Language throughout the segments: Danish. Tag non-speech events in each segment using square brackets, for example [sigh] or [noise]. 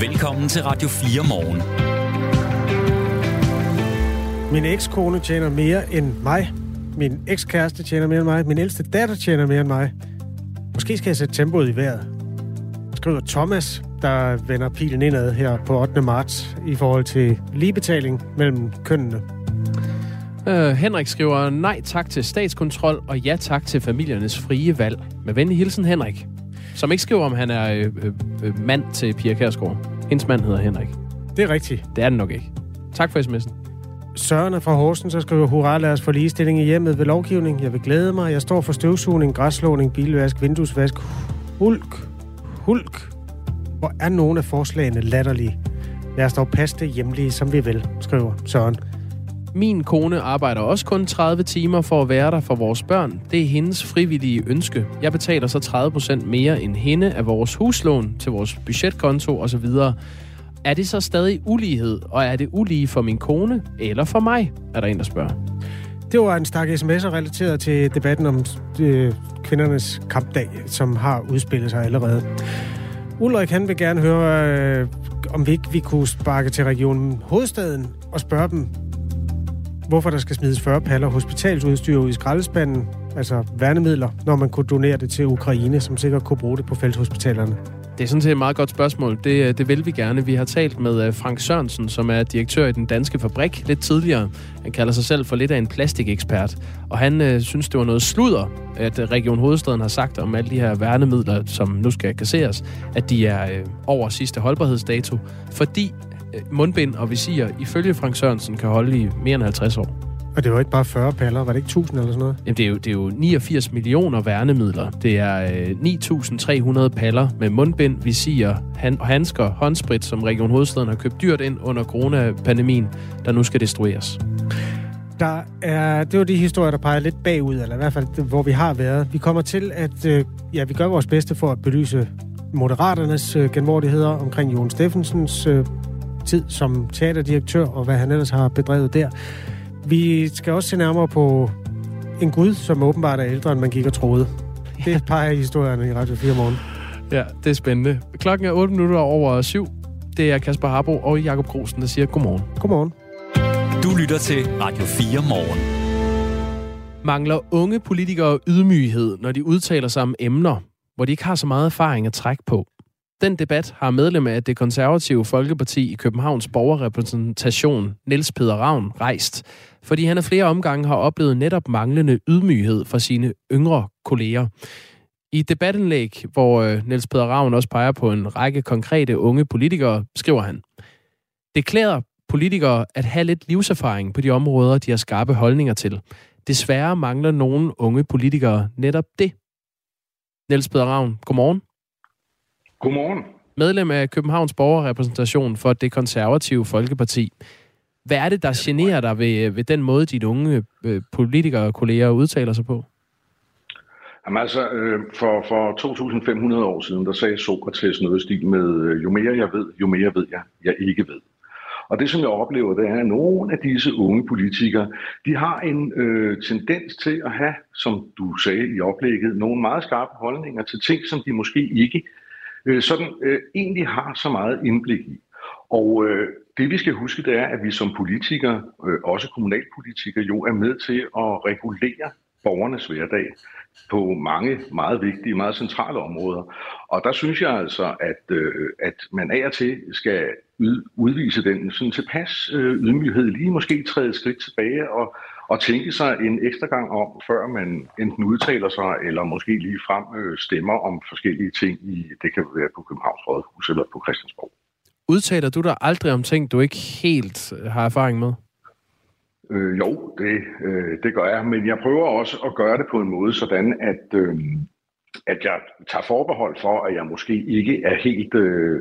Velkommen til Radio 4 morgen. Min ekskone tjener mere end mig. Min ekskæreste tjener mere end mig. Min ældste datter tjener mere end mig. Måske skal jeg sætte tempoet i vejret. Skriver Thomas, der vender pilen indad her på 8. marts i forhold til ligebetaling mellem kønnene. Uh, Henrik skriver nej tak til statskontrol og ja tak til familiernes frie valg. Med venlig hilsen Henrik. Som ikke skriver, om han er øh, øh, øh, mand til Pia Kærsgaard. Hendes mand hedder Henrik. Det er rigtigt. Det er den nok ikke. Tak for sms'en. Søren er fra Horsen, så skriver, hurra, lad os få ligestilling i hjemmet ved lovgivning. Jeg vil glæde mig. Jeg står for støvsugning, græsslåning, bilvask, vinduesvask, hulk, hulk. Hvor er nogle af forslagene latterlige? Lad os dog passe det hjemlige, som vi vil, skriver Søren. Min kone arbejder også kun 30 timer for at være der for vores børn. Det er hendes frivillige ønske. Jeg betaler så 30% mere end hende af vores huslån til vores budgetkonto osv. Er det så stadig ulighed, og er det ulige for min kone eller for mig, er der en, der spørger. Det var en stak sms'er relateret til debatten om øh, kvindernes kampdag, som har udspillet sig allerede. Ulrik han vil gerne høre, øh, om vi ikke vi kunne sparke til regionen Hovedstaden og spørge dem, hvorfor der skal smides 40 paller hospitalsudstyr ud i skraldespanden, altså værnemidler, når man kunne donere det til Ukraine, som sikkert kunne bruge det på felthospitalerne. Det er sådan set et meget godt spørgsmål. Det, øh, det vil vi gerne. Vi har talt med øh, Frank Sørensen, som er direktør i den danske fabrik lidt tidligere. Han kalder sig selv for lidt af en plastikekspert. Og han øh, synes, det var noget sludder, at øh, Region Hovedstaden har sagt om alle de her værnemidler, som nu skal kasseres, at de er øh, over sidste holdbarhedsdato. Fordi mundbind og visier, ifølge Frank Sørensen, kan holde i mere end 50 år. Og det var ikke bare 40 paller, var det ikke 1000 eller sådan noget? Jamen, det er jo, det er jo 89 millioner værnemidler. Det er øh, 9.300 paller med mundbind, visier, han, og handsker, håndsprit, som Region Hovedstaden har købt dyrt ind under coronapandemien, der nu skal destrueres. Der er, det var de historier, der peger lidt bagud, eller i hvert fald, hvor vi har været. Vi kommer til at, øh, ja, vi gør vores bedste for at belyse Moderaternes øh, genvordigheder omkring Jon Steffensens øh, tid som teaterdirektør, og hvad han ellers har bedrevet der. Vi skal også se nærmere på en gud, som åbenbart er ældre, end man gik og troede. Det peger historierne i Radio 4 morgen. Ja, det er spændende. Klokken er 8 minutter over syv. Det er Kasper Harbo og Jakob Grosen, der siger godmorgen. Godmorgen. Du lytter til Radio 4 morgen. Mangler unge politikere ydmyghed, når de udtaler sig om emner, hvor de ikke har så meget erfaring at trække på? Den debat har medlem af det konservative Folkeparti i Københavns borgerrepræsentation, Niels Peter Ravn, rejst, fordi han af flere omgange har oplevet netop manglende ydmyghed fra sine yngre kolleger. I debattenlæg, hvor øh, Niels Peter Ravn også peger på en række konkrete unge politikere, skriver han, Det klæder politikere at have lidt livserfaring på de områder, de har skarpe holdninger til. Desværre mangler nogle unge politikere netop det. Niels Peter Ravn, godmorgen. Godmorgen. Medlem af Københavns borgerrepræsentation for det konservative Folkeparti. Hvad er det, der generer dig ved, ved den måde, dine unge øh, politikere og kolleger udtaler sig på? Jamen altså, øh, for, for 2.500 år siden, der sagde Sokrates noget i stil med, øh, jo mere jeg ved, jo mere ved jeg, jeg ikke ved. Og det, som jeg oplever, det er, at nogle af disse unge politikere, de har en øh, tendens til at have, som du sagde i oplægget, nogle meget skarpe holdninger til ting, som de måske ikke øh, sådan øh, egentlig har så meget indblik i. Og øh, det vi skal huske, det er, at vi som politikere, øh, også kommunalpolitikere, jo er med til at regulere borgernes hverdag på mange meget vigtige, meget centrale områder. Og der synes jeg altså, at, øh, at man af og til skal udvise den sådan tilpas øh, ydmyghed, lige måske træde et skridt tilbage og, og tænke sig en ekstra gang om, før man enten udtaler sig, eller måske lige frem øh, stemmer om forskellige ting, i, det kan være på Københavns Rådhus eller på Christiansborg. Udtaler du dig aldrig om ting, du ikke helt har erfaring med? Øh, jo, det, øh, det gør jeg, men jeg prøver også at gøre det på en måde, sådan at, øh, at jeg tager forbehold for, at jeg måske ikke er helt, øh,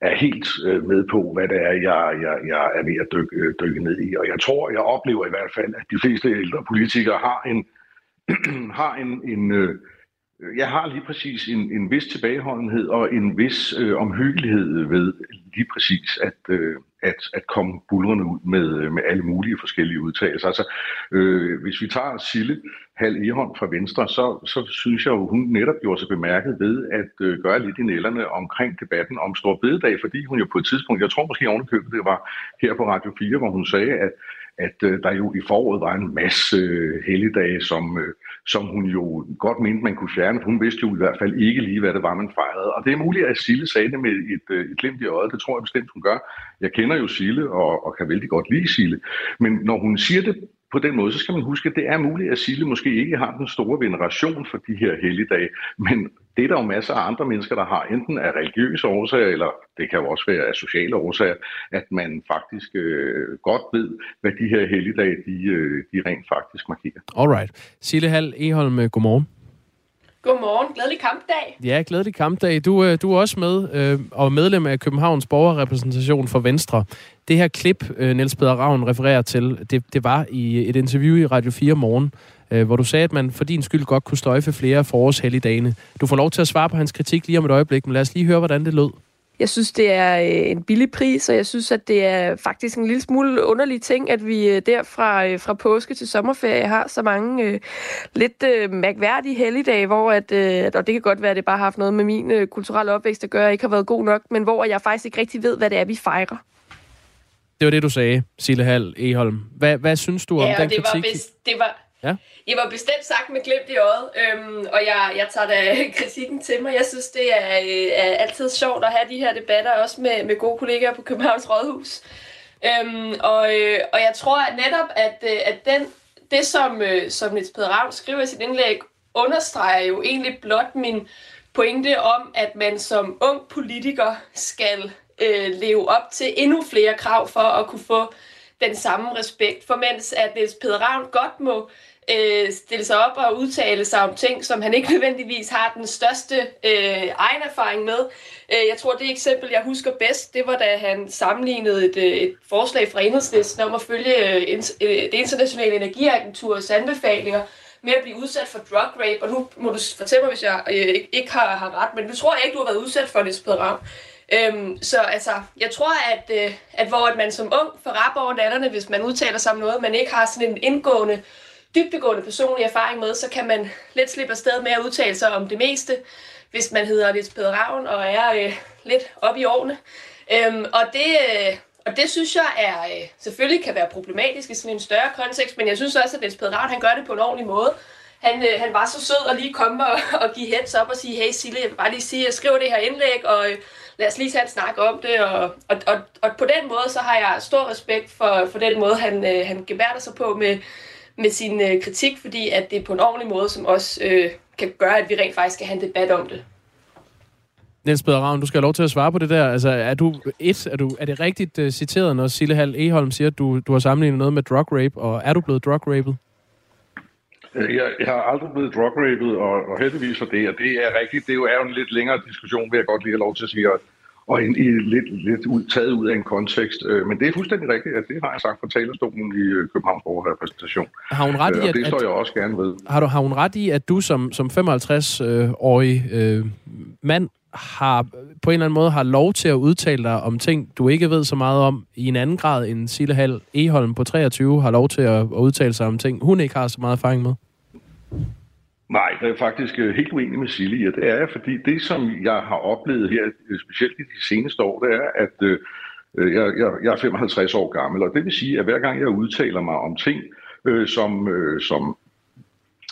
er helt øh, med på, hvad det er, jeg, jeg, jeg er ved at dykke, øh, dykke ned i. Og jeg tror, jeg oplever i hvert fald, at de fleste ældre politikere har en, [clears throat] har en, en øh, jeg har lige præcis en, en vis tilbageholdenhed og en vis øh, omhyggelighed ved lige præcis at, øh, at, at komme bullerne ud med, øh, med alle mulige forskellige udtalelser. Altså, øh, hvis vi tager Sille Hal Ehånd fra Venstre, så, så synes jeg jo, hun netop gjorde sig bemærket ved at øh, gøre lidt i nælderne omkring debatten om Stor Bededag, fordi hun jo på et tidspunkt, jeg tror måske ovenikøbet, det var her på Radio 4, hvor hun sagde, at at øh, der jo i foråret var en masse øh, helligdage, som, øh, som hun jo godt mente, man kunne fjerne. Hun vidste jo i hvert fald ikke lige, hvad det var, man fejrede. Og det er muligt, at Sille sagde det med et, øh, et glimt i øjet. Det tror jeg bestemt, hun gør. Jeg kender jo Sille og, og kan vældig godt lide Sille. Men når hun siger det på den måde, så skal man huske, at det er muligt, at Sille måske ikke har den store veneration for de her helligdage, men det er der jo masser af andre mennesker, der har, enten af religiøse årsager, eller det kan jo også være af sociale årsager, at man faktisk øh, godt ved, hvad de her helligdage, de, øh, de rent faktisk markerer. Alright. Sille Hall Eholm, øh, godmorgen. Godmorgen. Glædelig kampdag. Ja, glædelig kampdag. Du, øh, du er også med øh, og medlem af Københavns borgerrepræsentation for Venstre. Det her klip, øh, Niels Peder Ravn refererer til, det, det var i et interview i Radio 4 morgen, øh, hvor du sagde, at man for din skyld godt kunne støjfe flere forårshelligdagene. Du får lov til at svare på hans kritik lige om et øjeblik, men lad os lige høre, hvordan det lød. Jeg synes, det er øh, en billig pris, og jeg synes, at det er faktisk en lille smule underlig ting, at vi øh, der fra, øh, fra påske til sommerferie har så mange øh, lidt øh, mærkværdige helligdage, hvor at, øh, og det kan godt være, at det bare har haft noget med min øh, kulturelle opvækst at gøre, jeg ikke har været god nok, men hvor jeg faktisk ikke rigtig ved, hvad det er, vi fejrer. Det var det, du sagde, Sille Hall Eholm. Hvad, hvad synes du om ja, den det kritik? Var bes- det var, Ja. I var bestemt sagt med glimt i øjet, øhm, og jeg, jeg tager da [laughs] kritikken til mig. Jeg synes, det er, øh, er altid sjovt at have de her debatter, også med, med gode kollegaer på Københavns Rådhus. Øhm, og, øh, og jeg tror at netop, at, øh, at den, det, som, øh, som Niels Peder Ravn skriver i sit indlæg, understreger jo egentlig blot min pointe om, at man som ung politiker skal øh, leve op til endnu flere krav for at kunne få den samme respekt. For mens at Niels Peder Ravn godt må øh, stille sig op og udtale sig om ting, som han ikke [laughs] nødvendigvis har den største øh, egen erfaring med. Øh, jeg tror, det eksempel, jeg husker bedst, det var, da han sammenlignede et, øh, et forslag fra enhedslisten om at følge øh, øh, det internationale energiagenturs anbefalinger med at blive udsat for drug rape. Og nu må du fortælle mig, hvis jeg øh, ikke har, har ret, men nu tror jeg ikke, du har været udsat for det, Spæd Øhm, så altså, jeg tror, at, øh, at hvor at man som ung får rap over natterne, hvis man udtaler sig om noget, man ikke har sådan en indgående, dybdegående personlig erfaring med, så kan man let slippe afsted med at udtale sig om det meste, hvis man hedder lidt Peder Ravn og er øh, lidt op i årene. Øhm, og det... Øh, og det synes jeg er øh, selvfølgelig kan være problematisk i sådan en større kontekst, men jeg synes også, at Niels Peder Ravn, han gør det på en ordentlig måde. Han, øh, han var så sød at lige komme og, og give heads op og sige, hey Sille, jeg vil bare lige sige, at jeg skriver det her indlæg, og øh, lad os lige tage en snak om det. Og, og, og, og på den måde, så har jeg stor respekt for, for den måde, han, øh, han gebærder sig på med, med sin øh, kritik, fordi at det er på en ordentlig måde, som også øh, kan gøre, at vi rent faktisk kan have en debat om det. Niels Peder Ravn, du skal have lov til at svare på det der. Altså, er, du, et, er, du, er det rigtigt uh, citeret, når Sille Hall Eholm siger, at du, du har sammenlignet noget med drug rape, og er du blevet drug raped? Øh, jeg, jeg har aldrig blevet drug raped, og, og heldigvis for det, og det er rigtigt. Det er jo, er jo en lidt længere diskussion, vil jeg godt lige have lov til at sige, og, og en, i lidt, lidt ud, taget ud af en kontekst. Øh, men det er fuldstændig rigtigt, at det har jeg sagt fra talerstolen i øh, Københavns Borgerrepræsentation. Har hun ret i, og at, det står at, jeg også gerne ved. har, du, har hun ret i, at du som, som 55-årig øh, mand har på en eller anden måde har lov til at udtale dig om ting, du ikke ved så meget om, i en anden grad end Sille Hall Eholm på 23 har lov til at, at udtale sig om ting, hun ikke har så meget erfaring med? Nej, det er faktisk øh, helt uenig med Silje, og det er jeg, fordi det, som jeg har oplevet her, øh, specielt i de seneste år, det er, at øh, øh jeg, jeg, jeg er 55 år gammel, og det vil sige, at hver gang jeg udtaler mig om ting, øh, som, øh, som,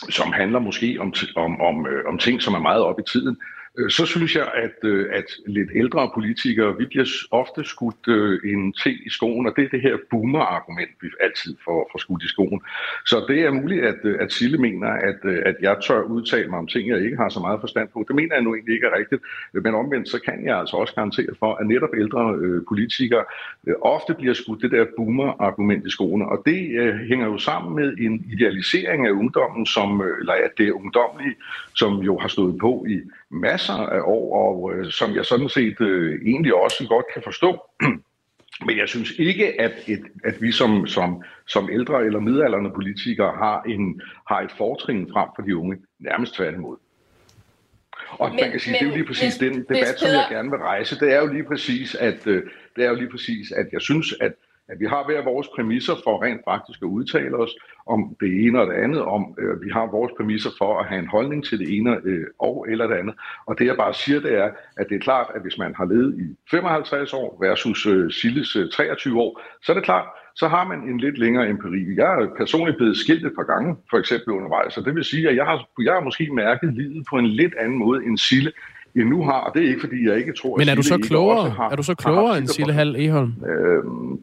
som handler måske om, om, om, øh, om ting, som er meget op i tiden, Øh, så synes jeg, at, øh, at lidt ældre politikere, vi bliver ofte skudt øh, en ting i skoen, og det er det her boomer-argument, vi altid får, får skudt i skoen. Så det er muligt, at, at Sille mener, at, at jeg tør udtale mig om ting, jeg ikke har så meget forstand på. Det mener jeg nu egentlig ikke er rigtigt. Men omvendt, så kan jeg altså også garantere for, at netop ældre øh, politikere øh, ofte bliver skudt det der boomer-argument i skoene. Og det øh, hænger jo sammen med en idealisering af ungdommen, som, eller at det er ungdomlige, som jo har stået på i masser af år, og øh, som jeg sådan set øh, egentlig også godt kan forstå. [clears throat] Men jeg synes ikke, at, et, at vi som, som, som ældre eller midalderne politikere har, en, har et fortrin frem for de unge. Nærmest tværtimod. Og men, man kan sige, men, det er jo lige præcis hvis, den debat, som jeg gerne vil rejse. Det er jo lige præcis, at, øh, det er jo lige præcis, at jeg synes, at at vi har hver vores præmisser for rent faktisk at udtale os om det ene og det andet, om øh, vi har vores præmisser for at have en holdning til det ene øh, og eller det andet. Og det jeg bare siger, det er, at det er klart, at hvis man har levet i 55 år versus øh, Silles øh, 23 år, så er det klart, så har man en lidt længere empiri. Jeg er personligt blevet skilt et par gange, for eksempel undervejs, og det vil sige, at jeg har, jeg har måske mærket livet på en lidt anden måde end Sille endnu har, og det er ikke, fordi jeg ikke tror, at Men er du så klogere, har, er du så klogere end Sille Hall Eholm? Øhm,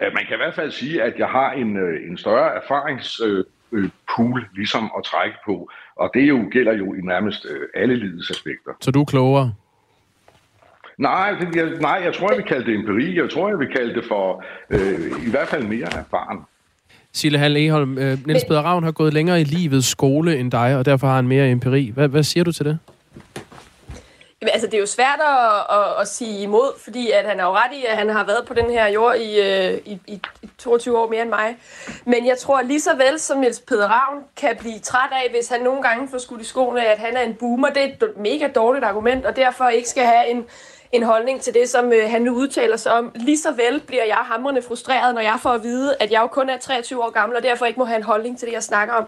man kan i hvert fald sige, at jeg har en, øh, en større erfaringspool øh, øh, ligesom at trække på, og det jo gælder jo i nærmest alle livets aspekter. Så du er klogere? Nej, det, jeg, nej, jeg tror, jeg vil kalde det empiri. Jeg tror, jeg vil kalde det for øh, i hvert fald mere erfaren. Sille Hall Eholm, øh, Niels Peder Ravn har gået længere i livets skole end dig, og derfor har han mere empiri. Hvad, hvad siger du til det? Altså, det er jo svært at, at, at sige imod, fordi at han er jo ret i, at han har været på den her jord i, øh, i, i 22 år mere end mig. Men jeg tror lige så vel, som Niels Peder Ravn kan blive træt af, hvis han nogle gange får skudt i skoene, at han er en boomer. Det er et mega dårligt argument, og derfor ikke skal have en, en holdning til det, som øh, han nu udtaler sig om. Lige så vel bliver jeg hamrende frustreret, når jeg får at vide, at jeg jo kun er 23 år gammel, og derfor ikke må have en holdning til det, jeg snakker om.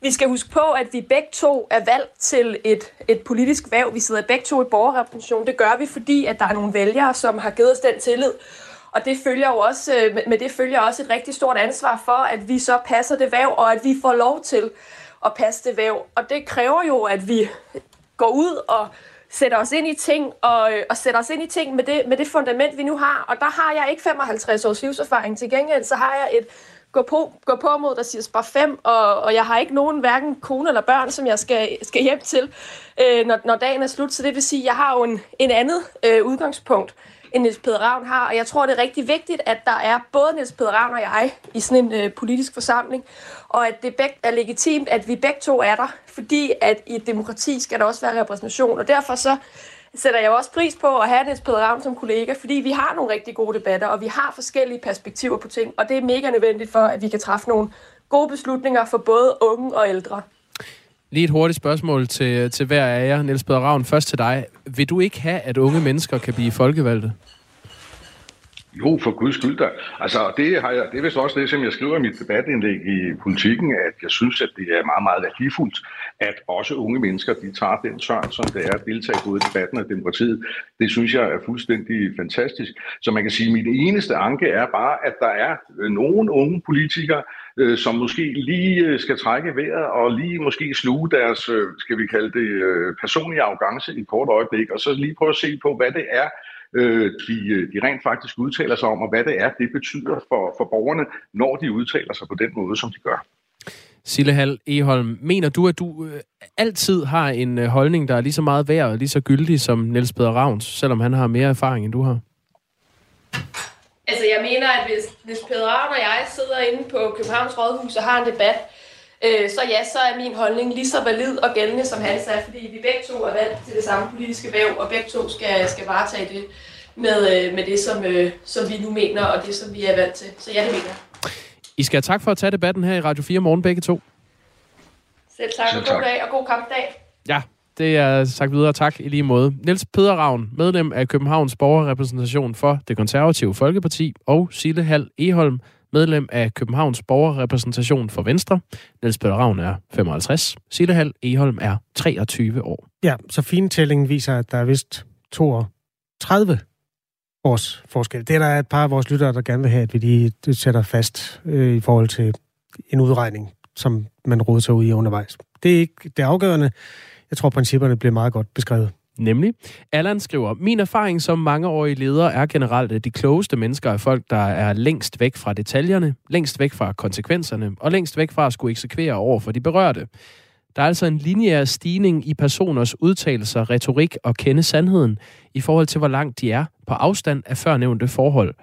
Vi skal huske på, at vi begge to er valgt til et, et politisk værv. Vi sidder begge to i borgerrepræsentation. Det gør vi, fordi at der er nogle vælgere, som har givet os den tillid. Og det følger jo også, øh, med det følger også et rigtig stort ansvar for, at vi så passer det væv, og at vi får lov til at passe det væv. Og det kræver jo, at vi går ud og sætter os ind i ting, og, øh, og sætter os ind i ting med det, med det fundament, vi nu har. Og der har jeg ikke 55 års livserfaring. Til gengæld så har jeg et gå på, gå på mod, der siger spar 5, og, og jeg har ikke nogen hverken kone eller børn, som jeg skal, skal hjem til, øh, når, når dagen er slut. Så det vil sige, at jeg har jo en, en andet øh, udgangspunkt end Niels Peder Ravn har. Og jeg tror, det er rigtig vigtigt, at der er både Niels Peder Ravn og jeg i sådan en øh, politisk forsamling, og at det er legitimt, at vi begge to er der, fordi at i et demokrati skal der også være repræsentation, og derfor så sætter jeg også pris på at have Niels Peder Ravn som kollega, fordi vi har nogle rigtig gode debatter, og vi har forskellige perspektiver på ting, og det er mega nødvendigt for, at vi kan træffe nogle gode beslutninger for både unge og ældre. Lige et hurtigt spørgsmål til, til hver af jer. Niels Peder Ravn, først til dig. Vil du ikke have, at unge mennesker kan blive folkevalgte? Jo, for guds skyld da. Altså, det, har jeg, det er vist også det, som jeg skriver i mit debatindlæg i politikken, at jeg synes, at det er meget, meget værdifuldt, at også unge mennesker, de tager den tørn, som det er at deltage både i debatten og demokratiet. Det synes jeg er fuldstændig fantastisk. Så man kan sige, at mit eneste anke er bare, at der er øh, nogle unge politikere, øh, som måske lige øh, skal trække vejret og lige måske sluge deres, skal vi kalde det, personlige arrogance i et kort øjeblik, og så lige prøve at se på, hvad det er, øh, de, de rent faktisk udtaler sig om, og hvad det er, det betyder for, for borgerne, når de udtaler sig på den måde, som de gør. Sille Hall Eholm, mener du, at du øh, altid har en øh, holdning, der er lige så meget værd og lige så gyldig som Niels Peder Ravns, selvom han har mere erfaring, end du har? Altså, jeg mener, at hvis Niels Peder Ravn og jeg sidder inde på Københavns Rådhus og har en debat, øh, så ja, så er min holdning lige så valid og gældende som hans er, fordi vi begge to er valgt til det samme politiske væv, og begge to skal, skal varetage det med, øh, med det, som, øh, som vi nu mener, og det, som vi er valgt til. Så ja, det mener jeg. I skal have tak for at tage debatten her i Radio 4 morgen, begge to. Selv tak, og god dag, og god kampdag. Ja, det er sagt videre. Tak i lige måde. Niels Peder Ravn, medlem af Københavns Borgerrepræsentation for det konservative Folkeparti, og Sille Hall Eholm, medlem af Københavns Borgerrepræsentation for Venstre. Niels Peter Ravn er 55. Sillehal Eholm er 23 år. Ja, så fintællingen viser, at der er vist 32 års forskel. Det er der et par af vores lyttere, der gerne vil have, at vi lige sætter fast øh, i forhold til en udregning, som man råder sig ud i undervejs. Det er ikke det afgørende. Jeg tror, principperne bliver meget godt beskrevet. Nemlig, Allan skriver, min erfaring som mangeårig leder er generelt, at de klogeste mennesker er folk, der er længst væk fra detaljerne, længst væk fra konsekvenserne, og længst væk fra at skulle eksekvere over for de berørte. Der er altså en lineær stigning i personers udtalelser, retorik og kende sandheden i forhold til, hvor langt de er på afstand af førnævnte forhold.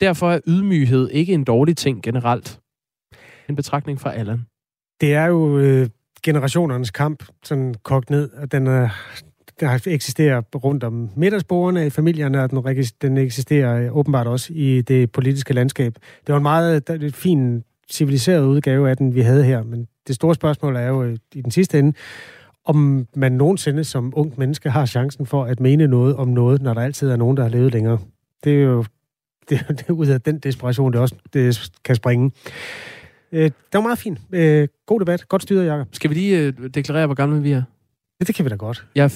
Derfor er ydmyghed ikke en dårlig ting generelt. En betragtning fra Allan. Det er jo øh, generationernes kamp, sådan kogt ned, og den er, der eksisterer rundt om middagsbordene i familierne, og den, den eksisterer åbenbart også i det politiske landskab. Det var en meget der, fin, civiliseret udgave af den, vi havde her, men det store spørgsmål er jo øh, i den sidste ende, om man nogensinde som ung menneske har chancen for at mene noget om noget, når der altid er nogen, der har levet længere. Det er jo det, [laughs] det er ud af den desperation, det også det kan springe. Øh, det var meget fint. Øh, god debat. Godt styret, Jacob. Skal vi lige øh, deklarere, hvor gamle vi er? Ja, det kan vi da godt. Jeg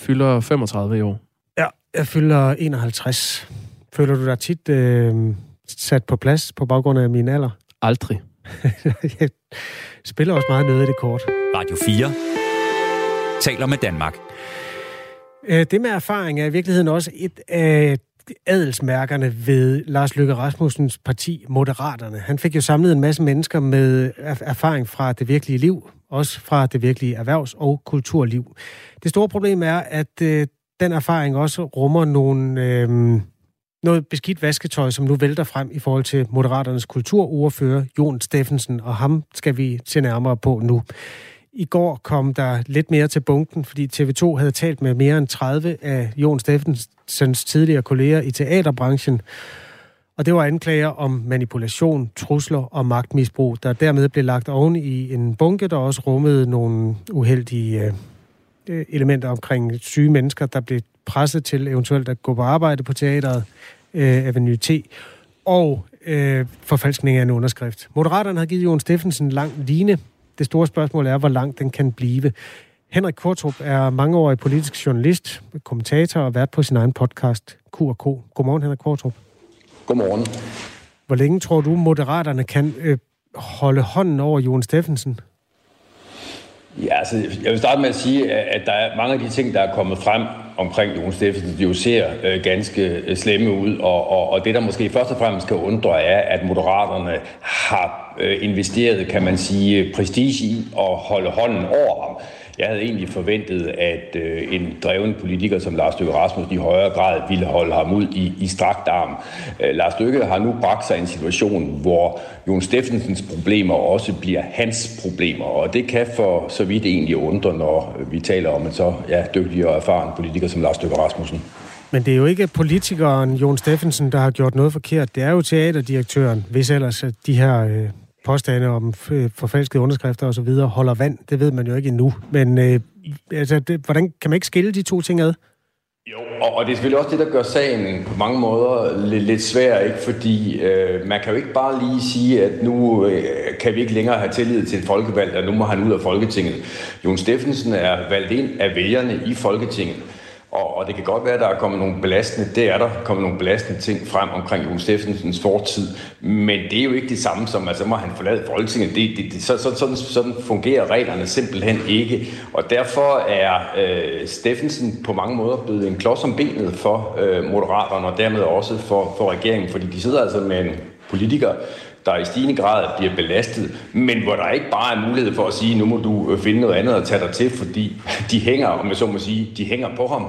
fylder 35 i år. Ja, jeg fylder 51. Føler du dig tit øh, sat på plads på baggrund af min alder? Aldrig. [laughs] jeg spiller også meget noget i det kort. Radio 4 taler med Danmark. Øh, det med erfaring er i virkeligheden også et af adelsmærkerne ved Lars Løkke Rasmussens parti, Moderaterne. Han fik jo samlet en masse mennesker med erfaring fra det virkelige liv, også fra det virkelige erhvervs- og kulturliv. Det store problem er, at øh, den erfaring også rummer nogle, øh, noget beskidt vasketøj, som nu vælter frem i forhold til Moderaternes kulturordfører, Jon Steffensen, og ham skal vi se nærmere på nu. I går kom der lidt mere til bunken, fordi TV2 havde talt med mere end 30 af Jon Steffensens tidligere kolleger i teaterbranchen. Og det var anklager om manipulation, trusler og magtmisbrug, der dermed blev lagt oven i en bunke, der også rummede nogle uheldige øh, elementer omkring syge mennesker, der blev presset til eventuelt at gå på arbejde på teateret øh, Avenue T, og øh, forfalskning af en underskrift. Moderaterne har givet Jon Steffensen lang line det store spørgsmål er, hvor langt den kan blive. Henrik Kortrup er mangeårig politisk journalist, kommentator og vært på sin egen podcast, Q&K. Godmorgen, Henrik Kortrup. Godmorgen. Hvor længe tror du, Moderaterne kan øh, holde hånden over Jon Steffensen? Ja, altså, jeg vil starte med at sige, at der er mange af de ting, der er kommet frem omkring Jon Steffensen, de jo ser øh, ganske øh, slemme ud, og, og, og det, der måske først og fremmest kan undre, er, at Moderaterne har øh, investeret, kan man sige, prestige i at holde hånden over ham. Jeg havde egentlig forventet, at øh, en dreven politiker som Lars Løkke Rasmussen i højere grad ville holde ham ud i, i strakt arm. Øh, Lars Løkke har nu bragt sig i en situation, hvor Jon Steffensens problemer også bliver hans problemer, og det kan for så vidt egentlig undre, når vi taler om en så ja, dygtig og erfaren politiker som Lars Løkke Rasmussen. Men det er jo ikke politikeren Jon Steffensen, der har gjort noget forkert. Det er jo teaterdirektøren, hvis ellers øh, de her øh, påstande om forfalskede underskrifter og så videre holder vand. Det ved man jo ikke endnu. Men øh, altså, det, hvordan kan man ikke skille de to ting ad? Jo, og, og det er selvfølgelig også det, der gør sagen på mange måder lidt, lidt svær, ikke? fordi øh, man kan jo ikke bare lige sige, at nu øh, kan vi ikke længere have tillid til et folkevalg, og nu må han ud af Folketinget. Jon Steffensen er valgt ind af vælgerne i Folketinget. Og, og det kan godt være, at der er kommet nogle belastende, det er der kommet nogle belastende ting frem omkring Jon Steffensens fortid, men det er jo ikke det samme som, altså må han forlade Folketinget. Det, det, det, så, så, sådan, sådan fungerer reglerne simpelthen ikke, og derfor er øh, Steffensen på mange måder blevet en klods om benet for øh, Moderaterne, og dermed også for, for regeringen, fordi de sidder altså med en politiker, der i stigende grad bliver belastet, men hvor der ikke bare er mulighed for at sige, nu må du øh, finde noget andet at tage dig til, fordi de hænger, om jeg så må sige, de hænger på ham.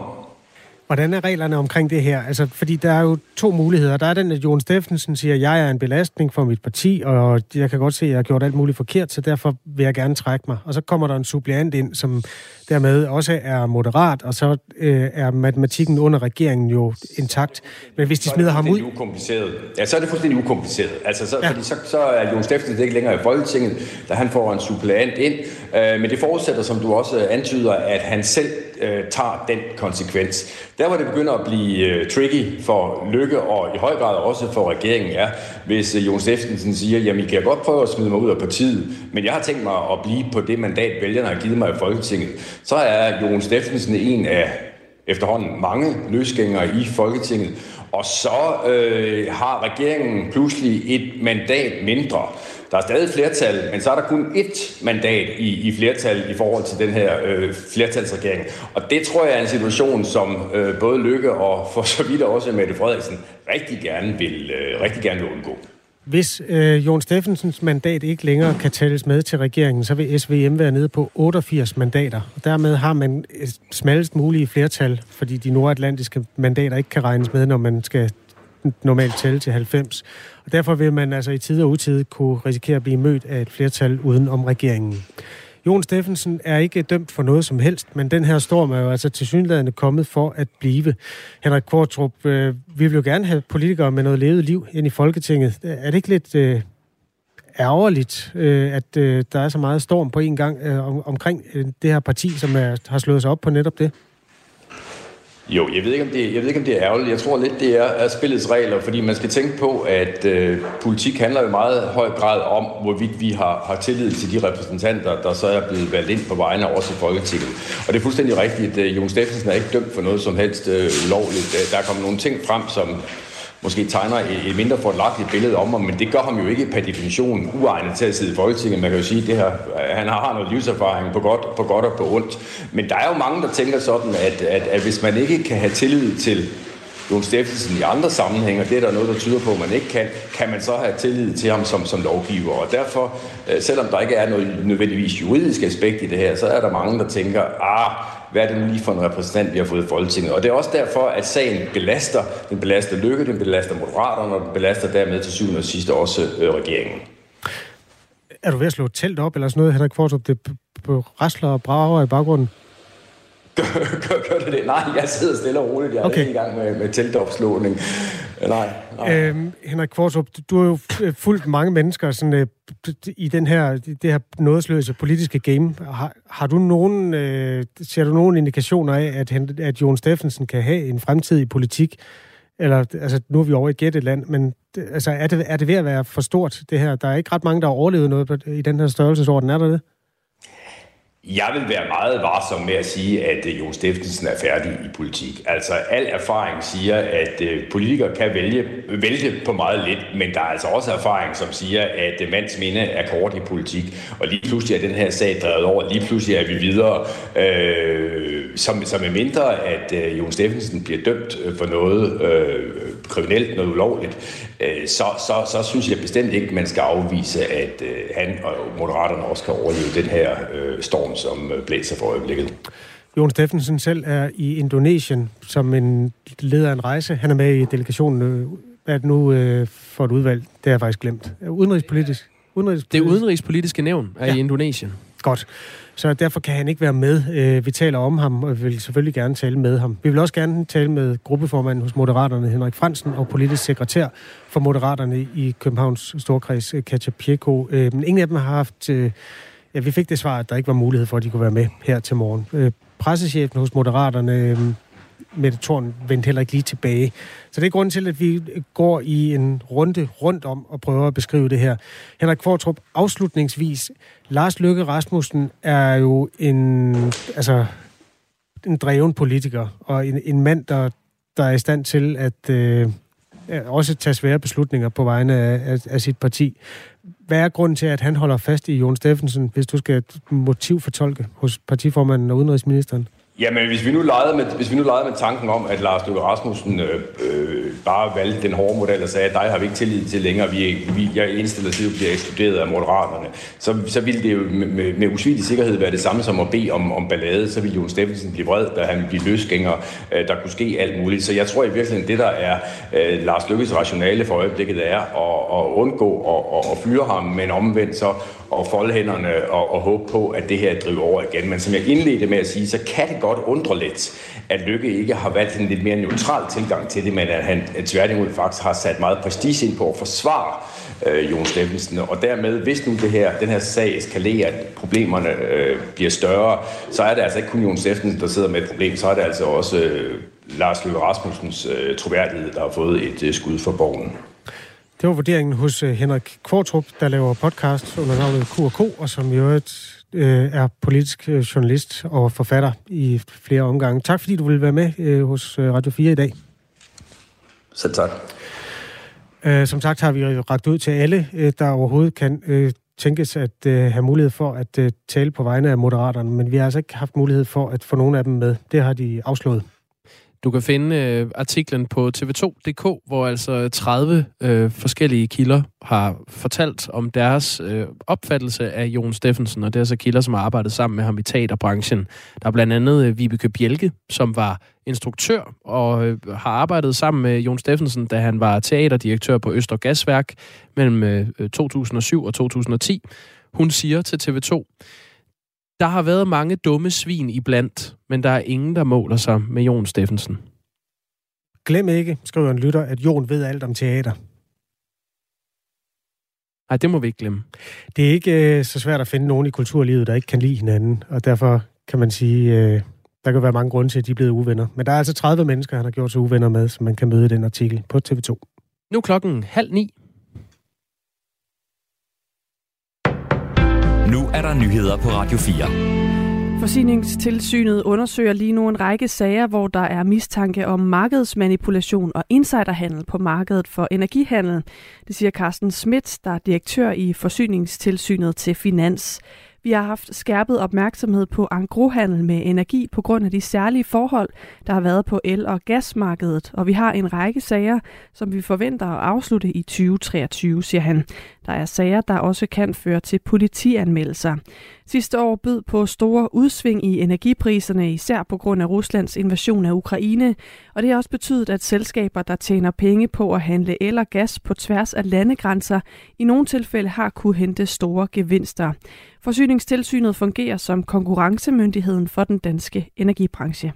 Hvordan er reglerne omkring det her? Altså, fordi der er jo to muligheder. Der er den, at Jon Steffensen siger, at jeg er en belastning for mit parti, og jeg kan godt se, at jeg har gjort alt muligt forkert, så derfor vil jeg gerne trække mig. Og så kommer der en suppleant ind, som dermed også er moderat, og så øh, er matematikken under regeringen jo intakt. Men hvis de smider ham ud... Ukompliceret. Ja, så er det fuldstændig ukompliceret. Altså, så, ja. fordi så, så er Jon Steffensen ikke længere i Folketinget, da han får en suppleant ind. Øh, men det forudsætter, som du også antyder, at han selv øh, tager den konsekvens. Der hvor det begynder at blive øh, tricky for Lykke, og i høj grad også for regeringen, er, hvis øh, Jon Steffensen siger, jamen I kan godt prøve at smide mig ud af partiet, men jeg har tænkt mig at blive på det mandat, vælgerne har givet mig i Folketinget. Så er Jon Steffensen en af efterhånden mange løsgængere i Folketinget, og så øh, har regeringen pludselig et mandat mindre. Der er stadig flertal, men så er der kun ét mandat i, i flertal i forhold til den her øh, flertalsregering. Og det tror jeg er en situation, som øh, både Lykke og for så vidt også Mette Frederiksen rigtig gerne vil, øh, rigtig gerne vil undgå. Hvis øh, Jon Steffensens mandat ikke længere kan tælles med til regeringen, så vil SVM være nede på 88 mandater. Og dermed har man et smallest mulige flertal, fordi de nordatlantiske mandater ikke kan regnes med, når man skal normalt tælle til 90. Og derfor vil man altså i tid og utid kunne risikere at blive mødt af et flertal uden om regeringen. Jon Steffensen er ikke dømt for noget som helst, men den her storm er jo altså til synligheden kommet for at blive. Henrik Kortrup, øh, vi vil jo gerne have politikere med noget levet liv ind i Folketinget. Er det ikke lidt... Øh, ærgerligt, øh, at øh, der er så meget storm på en gang øh, om, omkring øh, det her parti, som er, har slået sig op på netop det? Jo, jeg ved, ikke, om det, jeg ved ikke, om det er ærgerligt. Jeg tror lidt, det er, er spillets regler, fordi man skal tænke på, at øh, politik handler jo i meget høj grad om, hvorvidt vi har, har tillid til de repræsentanter, der så er blevet valgt ind på vegne af os i Folketinget. Og det er fuldstændig rigtigt, at øh, Jon Steffensen er ikke dømt for noget som helst øh, ulovligt. Der er kommet nogle ting frem, som måske tegner et, mindre fordelagtigt billede om ham, men det gør ham jo ikke per definition uegnet til at sidde i Folketinget. Man kan jo sige, at det her, han har noget livserfaring på godt, på godt og på ondt. Men der er jo mange, der tænker sådan, at, at, at hvis man ikke kan have tillid til Jon Steffensen i andre sammenhænge, og det er der noget, der tyder på, at man ikke kan, kan man så have tillid til ham som, som lovgiver. Og derfor, øh, selvom der ikke er noget nødvendigvis juridisk aspekt i det her, så er der mange, der tænker, ah, hvad er det nu lige for en repræsentant, vi har fået i Folketinget? Og det er også derfor, at sagen belaster. Den belaster Lykke, den belaster Moderaterne, og den belaster dermed til syvende og sidste også øh, regeringen. Er du ved at slå telt op, eller sådan noget, Henrik Fortrup? Det på rasler og brager i baggrunden? [laughs] Gør, gør, gør det det? Nej, jeg sidder stille og roligt. Jeg er okay. i gang med, med teltopslåning. Nej, nej. Øhm, Henrik Kvartrup, du har jo øh, fulgt mange mennesker sådan, øh, i den her, det her nådesløse politiske game. Har, har du nogen, øh, ser du nogen indikationer af, at, at Jon Steffensen kan have en fremtid i politik? Eller, altså, nu er vi over i et land, men altså, er, det, er det ved at være for stort, det her? Der er ikke ret mange, der har overlevet noget i den her størrelsesorden, er der det? Jeg vil være meget varsom med at sige, at øh, Jon Steffensen er færdig i politik. Altså, al erfaring siger, at øh, politikere kan vælge, vælge på meget lidt, men der er altså også erfaring, som siger, at øh, mands minde er kort i politik, og lige pludselig er den her sag drevet over, lige pludselig er vi videre, øh, som, som er mindre, at øh, Jon Steffensen bliver dømt øh, for noget øh, kriminelt, noget ulovligt, øh, så, så, så synes jeg bestemt ikke, man skal afvise, at øh, han og Moderaterne også kan overleve den her øh, storm, som øh, blæser for øjeblikket. Jon Steffensen selv er i Indonesien som en leder af en rejse. Han er med i delegationen. Hvad det nu øh, for et udvalg? Det har jeg faktisk glemt. Udenrigspolitisk? Udenrigspolitisk. Det udenrigspolitiske nævn er ja. i Indonesien. Godt. Så derfor kan han ikke være med. Øh, vi taler om ham, og vi vil selvfølgelig gerne tale med ham. Vi vil også gerne tale med gruppeformanden hos Moderaterne, Henrik Fransen, og politisk sekretær for Moderaterne i Københavns Storkreds, øh, Katja Pieko. Øh, men ingen af dem har haft... Ja, vi fik det svar, at der ikke var mulighed for, at de kunne være med her til morgen. Pressechefen hos Moderaterne, Mette Thorn vendte heller ikke lige tilbage. Så det er grunden til, at vi går i en runde rundt om og prøver at beskrive det her. Henrik Kvartrup, afslutningsvis. Lars Løkke Rasmussen er jo en, altså, en dreven politiker, og en, en mand, der, der er i stand til at øh, også tage svære beslutninger på vegne af, af, af sit parti. Hvad er grunden til, at han holder fast i Jon Steffensen, hvis du skal motivfortolke hos partiformanden og udenrigsministeren? Jamen, hvis vi nu legede med, hvis vi nu legede med tanken om, at Lars Løkke Rasmussen øh, øh, bare valgte den hårde model og sagde, at dig har vi ikke tillid til længere, vi, vi, jeg indstiller til at bliver ekskluderet af moderaterne, så, så ville det jo med, med, med usvigelig sikkerhed være det samme som at bede om, om ballade. Så ville Jon Steffensen blive vred, da han ville blive løsgænger. Øh, der kunne ske alt muligt. Så jeg tror i virkeligheden, det der er øh, Lars Løkkes rationale for øjeblikket er at, at undgå at, at, at fyre ham, men omvendt så og folde hænderne og, og håbe på, at det her driver over igen. Men som jeg indledte med at sige, så kan det godt undre lidt, at Lykke ikke har valgt en lidt mere neutral tilgang til det, men at han tværtimod faktisk har sat meget prestige ind på at forsvare øh, Jon Steffensen. Og dermed, hvis nu det her, den her sag eskalerer, at problemerne øh, bliver større, så er det altså ikke kun Jon Steffensen, der sidder med et problem, så er det altså også øh, Lars Løkke Rasmussens øh, troværdighed, der har fået et øh, skud for borgen. Det var vurderingen hos øh, Henrik Kvartrup, der laver podcast under navnet Q&K, og som i øvrigt øh, er politisk øh, journalist og forfatter i flere omgange. Tak fordi du ville være med øh, hos øh, Radio 4 i dag. Selv tak. Øh, som sagt har vi ragt ud til alle, øh, der overhovedet kan øh, tænkes at øh, have mulighed for at øh, tale på vegne af moderaterne, men vi har altså ikke haft mulighed for at få nogen af dem med. Det har de afslået. Du kan finde øh, artiklen på tv2.dk, hvor altså 30 øh, forskellige kilder har fortalt om deres øh, opfattelse af Jon Steffensen, og det er altså kilder, som har arbejdet sammen med ham i teaterbranchen. Der er blandt andet øh, Vibeke Bjelke, som var instruktør og øh, har arbejdet sammen med Jon Steffensen, da han var teaterdirektør på Øster Gasværk mellem øh, øh 2007 og 2010. Hun siger til TV2, der har været mange dumme svin i blandt, men der er ingen, der måler sig med Jon Steffensen. Glem ikke, skriver en lytter, at Jon ved alt om teater. Nej, det må vi ikke glemme. Det er ikke øh, så svært at finde nogen i kulturlivet, der ikke kan lide hinanden, og derfor kan man sige, øh, der kan være mange grunde til, at de er blevet uvenner. Men der er altså 30 mennesker, han har gjort sig uvenner med, som man kan møde i den artikel på TV2. Nu klokken halv ni. Nu er der nyheder på Radio 4. Forsyningstilsynet undersøger lige nu en række sager, hvor der er mistanke om markedsmanipulation og insiderhandel på markedet for energihandel. Det siger Carsten Schmidt, der er direktør i Forsyningstilsynet til Finans. Vi har haft skærpet opmærksomhed på angrohandel med energi på grund af de særlige forhold, der har været på el- og gasmarkedet, og vi har en række sager, som vi forventer at afslutte i 2023, siger han. Der er sager, der også kan føre til politianmeldelser. Sidste år bød på store udsving i energipriserne, især på grund af Ruslands invasion af Ukraine, og det har også betydet, at selskaber, der tjener penge på at handle el og gas på tværs af landegrænser, i nogle tilfælde har kunne hente store gevinster. Forsyningstilsynet fungerer som konkurrencemyndigheden for den danske energibranche.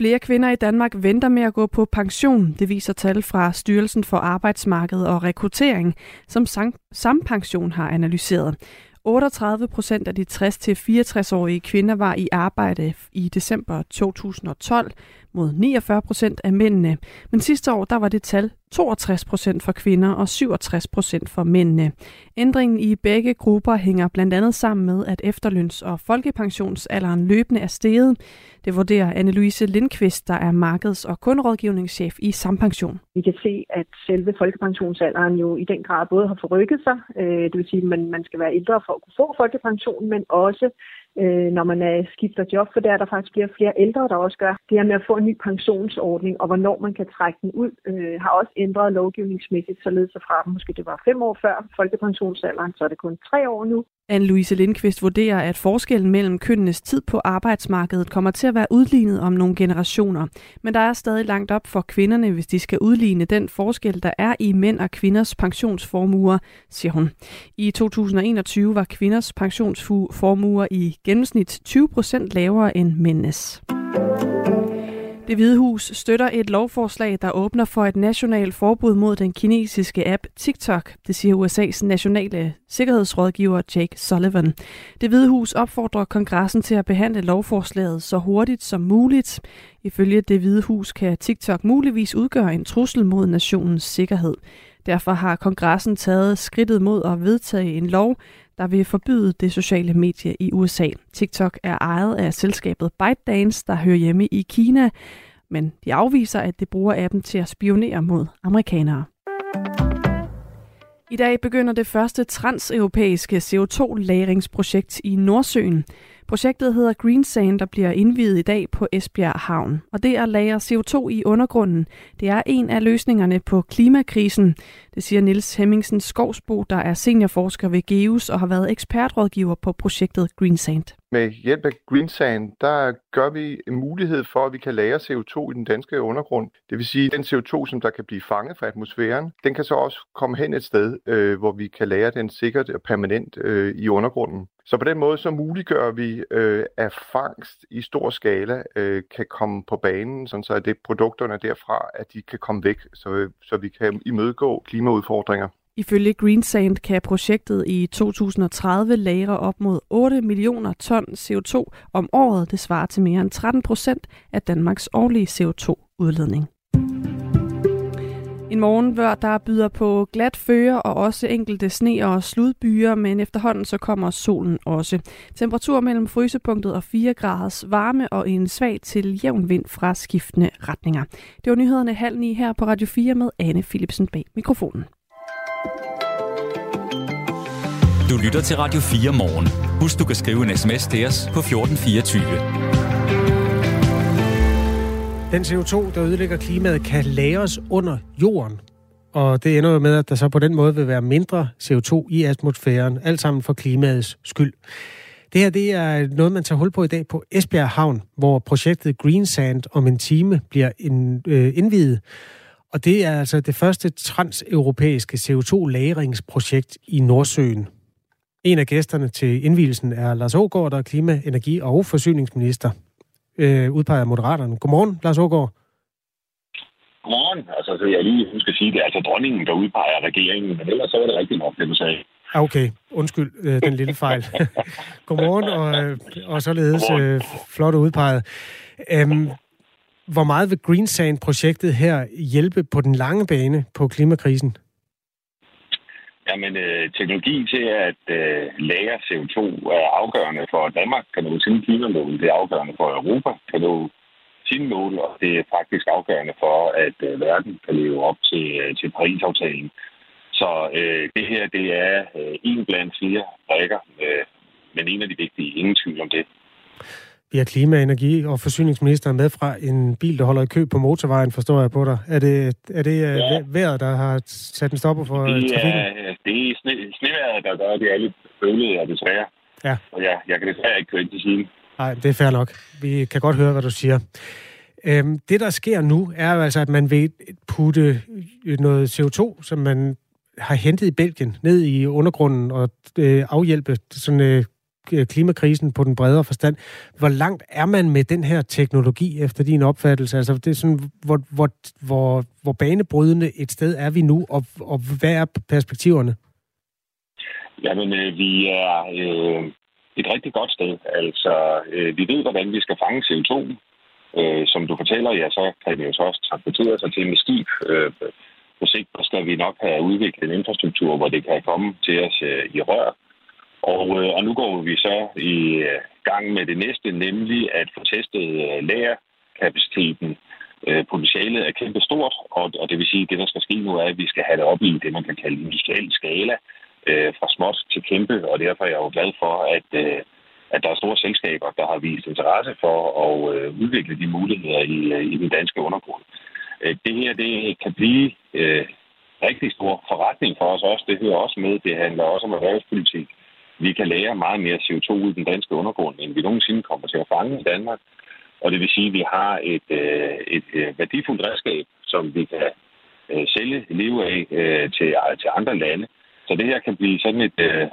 Flere kvinder i Danmark venter med at gå på pension. Det viser tal fra Styrelsen for Arbejdsmarked og Rekruttering, som Sampension har analyseret. 38 procent af de 60-64-årige kvinder var i arbejde i december 2012 mod 49 procent af mændene. Men sidste år der var det tal 62 procent for kvinder og 67 procent for mændene. Ændringen i begge grupper hænger blandt andet sammen med, at efterløns- og folkepensionsalderen løbende er steget. Det vurderer Anne-Louise Lindqvist, der er markeds- og kunderådgivningschef i Sampension. Vi kan se, at selve folkepensionsalderen jo i den grad både har forrykket sig, øh, det vil sige, at man, man skal være ældre for at kunne få folkepension, men også øh, når man er, skifter job, for der er der faktisk flere flere ældre, der også gør det her med at få en ny pensionsordning, og hvornår man kan trække den ud, øh, har også ændret lovgivningsmæssigt, således fra måske det var fem år før folkepensionsalderen, så er det kun tre år nu. Anne-Louise Lindqvist vurderer, at forskellen mellem kønnenes tid på arbejdsmarkedet kommer til at være udlignet om nogle generationer. Men der er stadig langt op for kvinderne, hvis de skal udligne den forskel, der er i mænd og kvinders pensionsformuer, siger hun. I 2021 var kvinders pensionsformuer i gennemsnit 20 procent lavere end mændenes. Det Hvide Hus støtter et lovforslag, der åbner for et nationalt forbud mod den kinesiske app TikTok, det siger USA's nationale sikkerhedsrådgiver Jake Sullivan. Det Hvide Hus opfordrer kongressen til at behandle lovforslaget så hurtigt som muligt. Ifølge Det Hvide Hus kan TikTok muligvis udgøre en trussel mod nationens sikkerhed. Derfor har kongressen taget skridtet mod at vedtage en lov, der vil forbyde det sociale medie i USA. TikTok er ejet af selskabet ByteDance, der hører hjemme i Kina, men de afviser, at det bruger appen til at spionere mod amerikanere. I dag begynder det første transeuropæiske CO2-lagringsprojekt i Nordsøen. Projektet hedder Green Sand og bliver indviet i dag på Esbjerg Havn. Og det at lagre CO2 i undergrunden, det er en af løsningerne på klimakrisen. Det siger Nils Hemmingsen Skovsbo, der er seniorforsker ved GEUS og har været ekspertrådgiver på projektet Green Sand. Med hjælp af Green Sand, der gør vi en mulighed for, at vi kan lagre CO2 i den danske undergrund. Det vil sige, at den CO2, som der kan blive fanget fra atmosfæren, den kan så også komme hen et sted, øh, hvor vi kan lagre den sikkert og permanent øh, i undergrunden. Så på den måde så muliggør vi, øh, at fangst i stor skala øh, kan komme på banen, sådan så at det produkterne derfra, at de kan komme væk, så, så vi kan imødegå klimaudfordringer. Ifølge Greensand kan projektet i 2030 lagre op mod 8 millioner ton CO2 om året. Det svarer til mere end 13 procent af Danmarks årlige CO2-udledning. En morgenvør, der byder på glat føre og også enkelte sne- og sludbyer, men efterhånden så kommer solen også. Temperatur mellem frysepunktet og 4 graders varme og en svag til jævn vind fra skiftende retninger. Det var nyhederne halv ni her på Radio 4 med Anne Philipsen bag mikrofonen. Du lytter til Radio 4 morgen. Husk, du kan skrive en sms til os på 1424. Den CO2, der ødelægger klimaet, kan lagres under jorden. Og det ender jo med, at der så på den måde vil være mindre CO2 i atmosfæren, alt sammen for klimaets skyld. Det her det er noget, man tager hul på i dag på Esbjerg Havn, hvor projektet Green Sand om en time bliver øh, indviet. indvidet. Og det er altså det første transeuropæiske CO2-lagringsprojekt i Nordsøen. En af gæsterne til indvielsen er Lars Ågaard, der er klima-, energi- og forsyningsminister, øh, udpeget af Moderaterne. Godmorgen, Lars Ågaard. Godmorgen. Altså, så jeg lige husker at sige, det er altså dronningen, der udpeger regeringen, men ellers så var det rigtigt nok, det du sagde. Okay, undskyld øh, den lille fejl. [laughs] Godmorgen, og, øh, og således øh, flot udpeget. Øhm, hvor meget vil Greensand-projektet her hjælpe på den lange bane på klimakrisen? Jamen, øh, teknologi til at øh, lære CO2 er afgørende for, Danmark kan nå sine klimamål. Det er afgørende for, Europa kan nå sine mål, og det er faktisk afgørende for, at øh, verden kan leve op til, øh, til Paris-aftalen. Så øh, det her, det er øh, en blandt flere rækker, øh, men en af de vigtige. Ingen tvivl om det. Vi har klima-, energi- og forsyningsministeren med fra en bil, der holder i kø på motorvejen, forstår jeg på dig. Er det, er det øh, ja. vejret, der har sat en stopper for det trafikken? Er, det er sne, sneværet, der gør, at det er lidt bøvlet, og desværre. Ja. Og ja, jeg kan desværre ikke køre ind til siden. Nej, det er fair nok. Vi kan godt høre, hvad du siger. Øhm, det, der sker nu, er jo altså, at man vil putte noget CO2, som man har hentet i Belgien, ned i undergrunden og øh, afhjælpe sådan, øh, Øh, klimakrisen på den bredere forstand. Hvor langt er man med den her teknologi efter din opfattelse? Altså, det er sådan, hvor, hvor, hvor, hvor banebrydende et sted er vi nu, og, og hvad er perspektiverne? Jamen, øh, vi er øh, et rigtig godt sted. Altså, øh, vi ved, hvordan vi skal fange CO2. Øh, som du fortæller, ja, så kan det jo så også transportere sig til med skib. Øh, på sigt skal vi nok have udviklet en infrastruktur, hvor det kan komme til os øh, i rør. Og, øh, og nu går vi så i øh, gang med det næste, nemlig at få testet øh, lagerkapaciteten. Øh, potentialet er kæmpestort, og, og det vil sige, at det, der skal ske nu, er, at vi skal have det op i det, man kan kalde industriel skala, øh, fra småt til kæmpe, og derfor er jeg jo glad for, at, øh, at der er store selskaber, der har vist interesse for at øh, udvikle de muligheder i, øh, i den danske undergrund. Øh, det her, det kan blive øh, rigtig stor forretning for os også. Det hører også med. Det handler også om erhvervspolitik. Vi kan lære meget mere CO2 ud i den danske undergrund, end vi nogensinde kommer til at fange i Danmark. Og det vil sige, at vi har et, øh, et øh, værdifuldt redskab, som vi kan øh, sælge, leve af øh, til, til andre lande. Så det her kan blive sådan et, øh,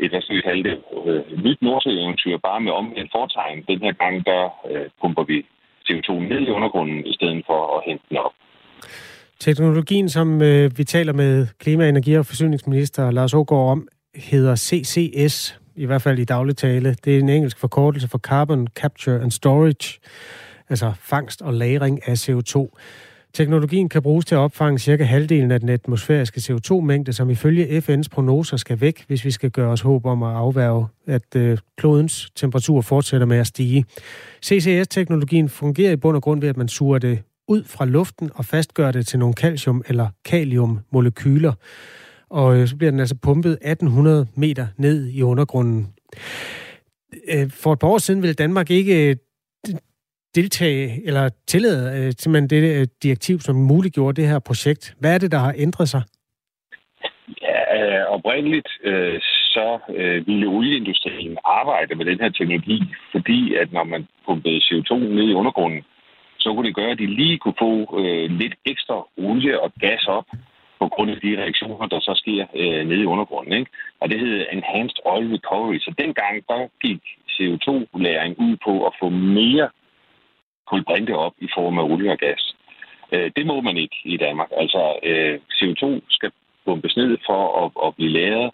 et hvad skal vi kalde det, øh, nyt nordsjøeventyr, bare med omvendt foretegn. Den her gang, der øh, pumper vi CO2 ned i undergrunden, i stedet for at hente den op. Teknologien, som øh, vi taler med klima-, energi- og forsyningsminister Lars Ågaard om, hedder CCS, i hvert fald i daglig tale. Det er en engelsk forkortelse for Carbon Capture and Storage, altså fangst og lagring af CO2. Teknologien kan bruges til at opfange cirka halvdelen af den atmosfæriske CO2-mængde, som ifølge FN's prognoser skal væk, hvis vi skal gøre os håb om at afværge, at øh, klodens temperatur fortsætter med at stige. CCS-teknologien fungerer i bund og grund ved, at man suger det ud fra luften og fastgør det til nogle calcium- eller kaliummolekyler. Og øh, så bliver den altså pumpet 1800 meter ned i undergrunden. Øh, for et par år siden ville Danmark ikke øh, deltage eller tillade simpelthen det direktiv, som muliggjorde det her projekt. Hvad er det, der har ændret sig? Ja, oprindeligt så ville olieindustrien arbejde med den her teknologi, fordi at når man pumpede CO2 ned i undergrunden, så kunne det gøre, at de lige kunne få øh, lidt ekstra olie og gas op på grund af de reaktioner, der så sker øh, nede i undergrunden. Ikke? Og det hedder Enhanced Oil Recovery. Så dengang, der gik CO2-læring ud på at få mere kulbrinte op i form af olie og gas. Øh, det må man ikke i Danmark. Altså, øh, CO2 skal pumpes ned for at, at blive læret.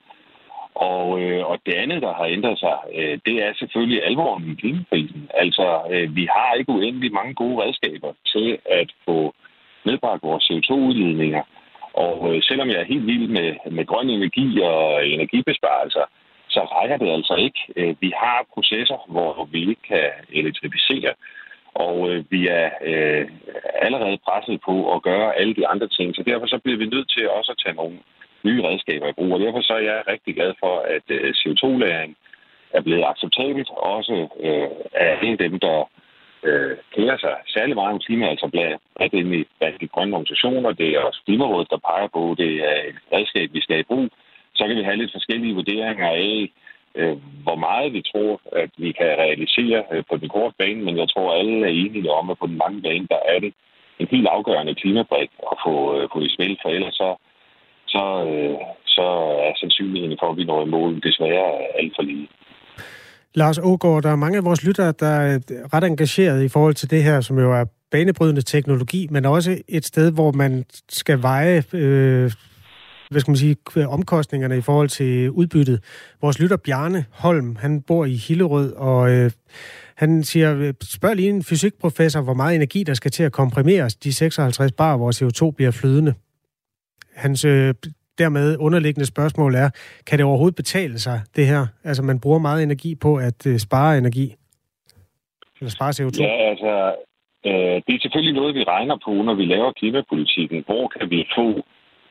Og, øh, og det andet, der har ændret sig, øh, det er selvfølgelig alvoren i klimakrisen. Altså, øh, vi har ikke uendelig mange gode redskaber til at få nedbragt vores CO2-udledninger. Og øh, selvom jeg er helt vild med, med grøn energi og energibesparelser, så rækker det altså ikke. Øh, vi har processer, hvor vi ikke kan elektrificere, og øh, vi er øh, allerede presset på at gøre alle de andre ting. Så derfor så bliver vi nødt til også at tage nogle nye redskaber i brug. Og derfor så er jeg rigtig glad for, at øh, CO2-læring er blevet acceptabelt, også øh, af en af dem, der øh, kærer sig særlig meget om klima, altså blandt ind i blandt de grønne organisationer. Det er også Klimarådet, der peger på, det er et redskab, vi skal i brug. Så kan vi have lidt forskellige vurderinger af, øh, hvor meget vi tror, at vi kan realisere øh, på den korte bane, men jeg tror, alle er enige om, at på den lange bane, der er det en helt afgørende klimabrik at få, øh, få i spil, for ellers så, så, øh, så er sandsynligheden for, at vi når i mål desværre alt for lille. Lars Ågaard, der er mange af vores lyttere, der er ret engageret i forhold til det her, som jo er banebrydende teknologi, men også et sted, hvor man skal veje øh, hvad skal man sige, omkostningerne i forhold til udbyttet. Vores lytter Bjarne Holm, han bor i Hillerød, og øh, han siger, spørg lige en fysikprofessor, hvor meget energi der skal til at komprimeres de 56 bar, hvor CO2 bliver flydende. Hans øh, dermed underliggende spørgsmål er, kan det overhovedet betale sig, det her? Altså, man bruger meget energi på at øh, spare energi. Eller spare CO2. Ja, altså, øh, det er selvfølgelig noget, vi regner på, når vi laver klimapolitikken. Hvor kan vi få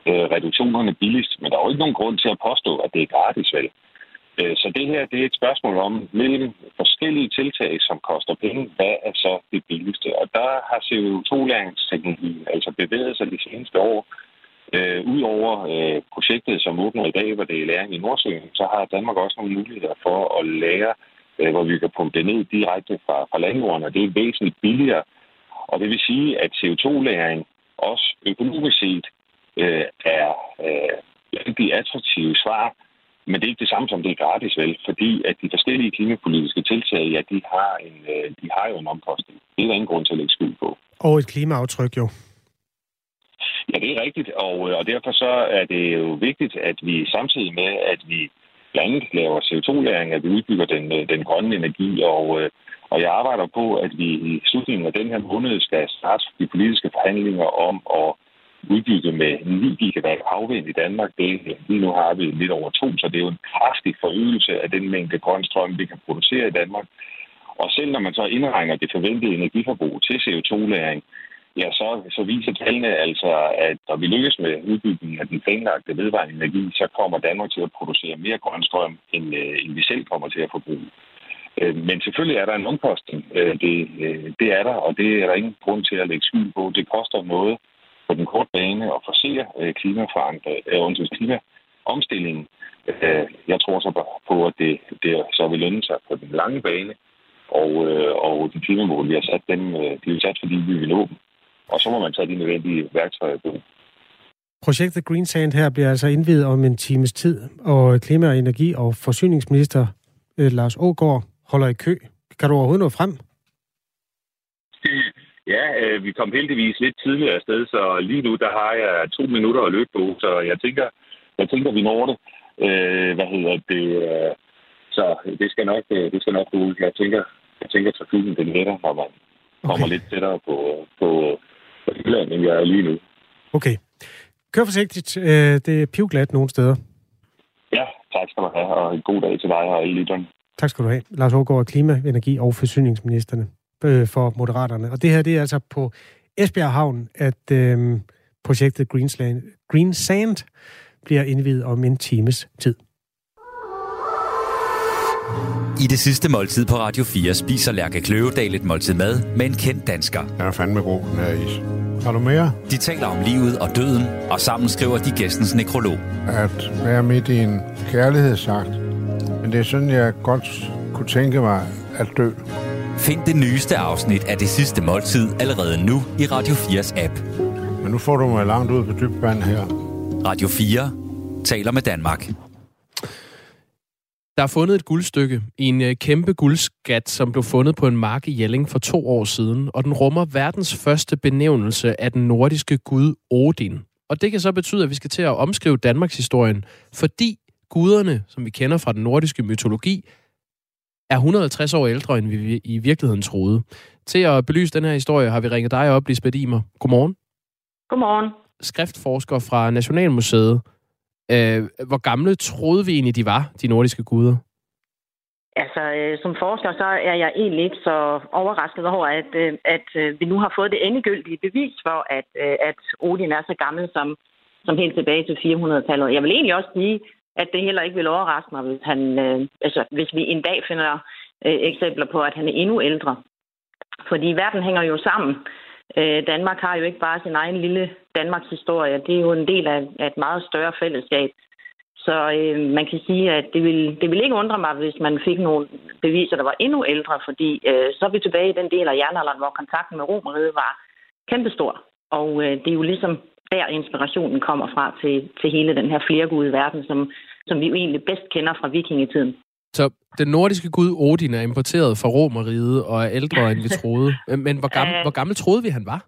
øh, reduktionerne billigst? Men der er jo ikke nogen grund til at påstå, at det er gratis, vel? Øh, så det her det er et spørgsmål om, mellem forskellige tiltag, som koster penge, hvad er så det billigste? Og der har CO2-læringsteknologien altså bevæget sig de seneste år Øh, Udover øh, projektet, som åbner i dag, hvor det er læring i Nordsøen, så har Danmark også nogle muligheder for at lære, øh, hvor vi kan pumpe det ned direkte fra, fra landjorden, og det er væsentligt billigere. Og det vil sige, at CO2-læring også økonomisk set øh, er øh, de attraktive svar, men det er ikke det samme som det er gratis, vel? Fordi at de forskellige klimapolitiske tiltag, ja, de har, en, øh, de har jo en omkostning. Det er der ingen grund til at lægge skyld på. Og et klimaaftryk jo. Ja, det er rigtigt, og, øh, og derfor så er det jo vigtigt, at vi samtidig med, at vi blandt andet laver CO2-læring, at vi udbygger den, øh, den grønne energi, og, øh, og jeg arbejder på, at vi i slutningen af den her måned skal starte de politiske forhandlinger om at udbygge med 9 gigawatt havvind i Danmark. Det, lige nu har vi lidt over to, så det er jo en kraftig forøgelse af den mængde grøn strøm, vi kan producere i Danmark. Og selv når man så indregner det forventede energiforbrug til CO2-læring, ja, så, så viser tallene altså, at når vi lykkes med udbygningen af den planlagte vedvarende energi, så kommer Danmark til at producere mere grøn strøm, end, øh, end vi selv kommer til at forbruge. Øh, men selvfølgelig er der en omkostning. Øh, det, øh, det er der, og det er der ingen grund til at lægge skyld på. Det koster noget på den korte bane at forsere øh, klimaforandring, øh, klimaomstillingen. Jeg tror så på, at det, det så vil lønne sig på den lange bane, og, og de klimamål, vi har sat, dem, de er sat, fordi vi vil nå dem. Og så må man tage de nødvendige værktøjer på. Projektet Green Sand her bliver altså indvidet om en times tid, og klima-, energi- og forsyningsminister øh, Lars Ågaard holder i kø. Kan du overhovedet nå frem? [laughs] Ja, øh, vi kom heldigvis lidt tidligere afsted, så lige nu der har jeg to minutter at løbe på, så jeg tænker, jeg tænker vi når det. Øh, hvad hedder det? Øh, så det skal nok, øh, det skal nok gå ud. Jeg tænker, jeg tænker trafikken den letter, når man kommer okay. lidt tættere på, på, på Jylland, end jeg er lige nu. Okay. Kør forsigtigt. Øh, det er pivglat nogle steder. Ja, tak skal du have, og en god dag til dig og i lytteren. Tak skal du have. Lars Hågaard, klima-, energi- og forsyningsministerne øh, for Moderaterne. Og det her, det er altså på Esbjerg Havn, at øh, projektet Greensland, Green Sand bliver indvidet om en times tid. I det sidste måltid på Radio 4 spiser Lærke Kløvedal et måltid mad med en kendt dansker. Jeg er fandme god, den her is. Har du mere? De taler om livet og døden, og sammen skriver de gæstens nekrolog. At være midt i en kærlighedsagt. Men det er sådan, jeg godt kunne tænke mig at dø. Find det nyeste afsnit af det sidste måltid allerede nu i Radio 4's app. Men nu får du mig langt ud på dybt vand her. Radio 4 taler med Danmark. Der er fundet et guldstykke i en øh, kæmpe guldskat, som blev fundet på en mark i Jelling for to år siden, og den rummer verdens første benævnelse af den nordiske gud Odin. Og det kan så betyde, at vi skal til at omskrive Danmarks historien, fordi guderne, som vi kender fra den nordiske mytologi, er 150 år ældre, end vi i virkeligheden troede. Til at belyse den her historie har vi ringet dig op, Lisbeth Imer. Godmorgen. Godmorgen. Skriftforsker fra Nationalmuseet. Øh, hvor gamle troede vi egentlig, de var, de nordiske guder? Altså, øh, som forsker, så er jeg egentlig ikke så overrasket over, at, øh, at øh, vi nu har fået det endegyldige bevis for, at, øh, at Odin er så gammel som, som helt tilbage til 400-tallet. Jeg vil egentlig også sige, at det heller ikke vil overraske mig, hvis, han, øh, altså, hvis vi en dag finder øh, eksempler på, at han er endnu ældre. Fordi verden hænger jo sammen. Øh, Danmark har jo ikke bare sin egen lille Danmarks historie. Det er jo en del af, af et meget større fællesskab. Så øh, man kan sige, at det vil, det vil ikke undre mig, hvis man fik nogle beviser, der var endnu ældre, fordi øh, så er vi tilbage i den del af jernalderen, hvor kontakten med Romeriet var kæmpestor. Og øh, det er jo ligesom der inspirationen kommer fra til, til hele den her flergude verden, som, som vi jo egentlig bedst kender fra vikingetiden. Så den nordiske gud Odin er importeret fra Romeriet og er ældre, end vi troede. [laughs] Men hvor gammel, Øh. hvor gammel troede vi, han var?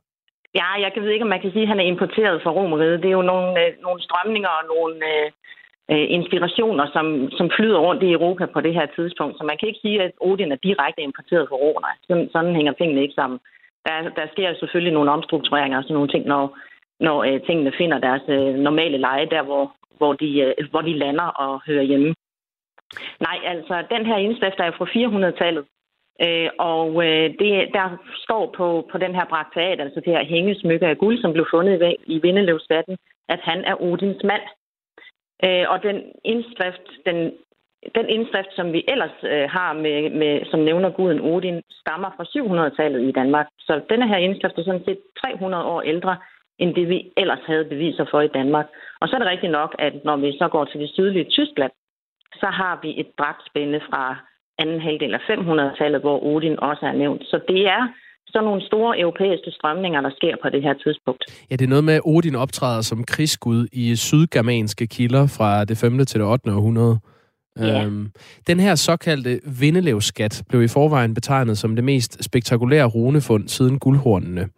Ja, jeg ved ikke, om man kan sige, at han er importeret fra Romeriet. Det er jo nogle, øh, nogle strømninger og nogle øh, øh, inspirationer, som, som flyder rundt i Europa på det her tidspunkt. Så man kan ikke sige, at Odin er direkte importeret fra romerne. Sådan, sådan hænger tingene ikke sammen. Der, der sker selvfølgelig nogle omstruktureringer og sådan nogle ting, når, når øh, tingene finder deres øh, normale leje, der hvor, hvor, de, øh, hvor de lander og hører hjemme. Nej, altså, den her indskrift er fra 400-tallet. Øh, og øh, det, der står på, på den her brakteat, altså det her hængesmykke af guld, som blev fundet i, i Vindeløvsstatten, at han er Odins mand. Øh, og den indskrift, den, den indskrift, som vi ellers øh, har, med, med, som nævner guden Odin, stammer fra 700-tallet i Danmark. Så denne her indskrift er sådan set 300 år ældre, end det vi ellers havde beviser for i Danmark. Og så er det rigtigt nok, at når vi så går til det sydlige Tyskland, så har vi et dragtspænde fra anden halvdel af 500-tallet, hvor Odin også er nævnt. Så det er sådan nogle store europæiske strømninger, der sker på det her tidspunkt. Ja, det er noget med, at Odin optræder som krigsgud i sydgermanske kilder fra det 5. til det 8. århundrede. Ja. Øhm, den her såkaldte vindelevskat blev i forvejen betegnet som det mest spektakulære runefund siden guldhornene.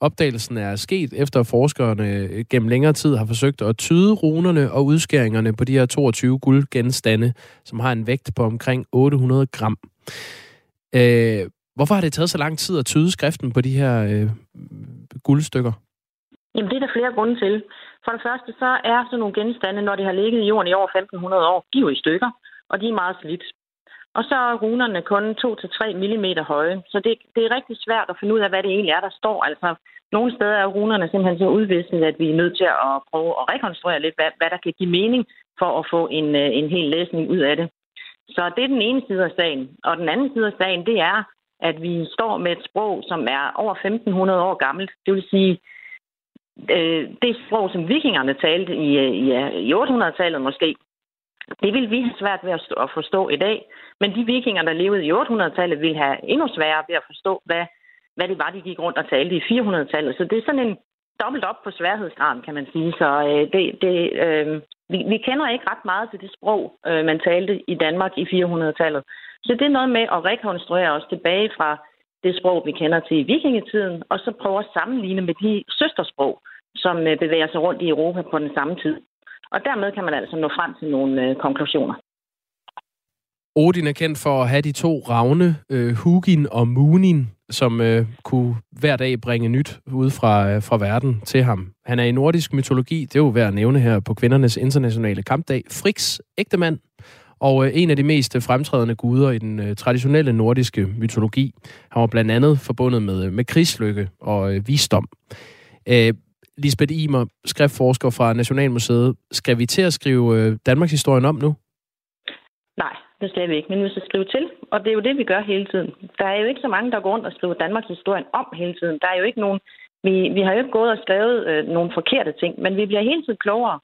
Opdagelsen er sket efter forskerne øh, gennem længere tid har forsøgt at tyde runerne og udskæringerne på de her 22 guldgenstande, som har en vægt på omkring 800 gram. Øh, hvorfor har det taget så lang tid at tyde skriften på de her øh, guldstykker? Jamen, det er der flere grunde til. For det første, så er sådan nogle genstande, når de har ligget i jorden i over 1500 år, de er jo i stykker, og de er meget slidt. Og så er runerne kun 2-3 mm høje, så det, det er rigtig svært at finde ud af, hvad det egentlig er, der står. Altså, nogle steder er runerne simpelthen så udvisket, at vi er nødt til at prøve at rekonstruere lidt, hvad, hvad der kan give mening for at få en, øh, en hel læsning ud af det. Så det er den ene side af sagen. Og den anden side af sagen, det er, at vi står med et sprog, som er over 1500 år gammelt. Det vil sige, øh, det sprog, som vikingerne talte i, øh, i, øh, i 800-tallet måske, det vil vi have svært ved at, forstå i dag. Men de vikinger, der levede i 800-tallet, vil have endnu sværere ved at forstå, hvad, hvad det var, de gik rundt og talte i 400-tallet. Så det er sådan en dobbelt op på sværhedsgraden, kan man sige. Så øh, det, det, øh, vi, vi kender ikke ret meget til det sprog, øh, man talte i Danmark i 400-tallet. Så det er noget med at rekonstruere os tilbage fra det sprog, vi kender til i vikingetiden, og så prøve at sammenligne med de søstersprog, som øh, bevæger sig rundt i Europa på den samme tid. Og dermed kan man altså nå frem til nogle øh, konklusioner. Odin er kendt for at have de to ravne, øh, Hugin og Munin, som øh, kunne hver dag bringe nyt ud fra, øh, fra verden til ham. Han er i nordisk mytologi, det er jo værd at nævne her på kvindernes internationale kampdag, Friks ægtemand, og øh, en af de mest øh, fremtrædende guder i den øh, traditionelle nordiske mytologi. Han var blandt andet forbundet med, øh, med krigslykke og øh, visdom. Øh, Lisbeth Imer, skriftforsker fra Nationalmuseet. Skal vi til at skrive øh, Danmarks historien om nu? Nej, det skal vi ikke, men vi skal skrive til, og det er jo det, vi gør hele tiden. Der er jo ikke så mange, der går rundt og skriver Danmarks historien om hele tiden. Der er jo ikke nogen, vi, vi har jo ikke gået og skrevet øh, nogle forkerte ting, men vi bliver hele tiden klogere.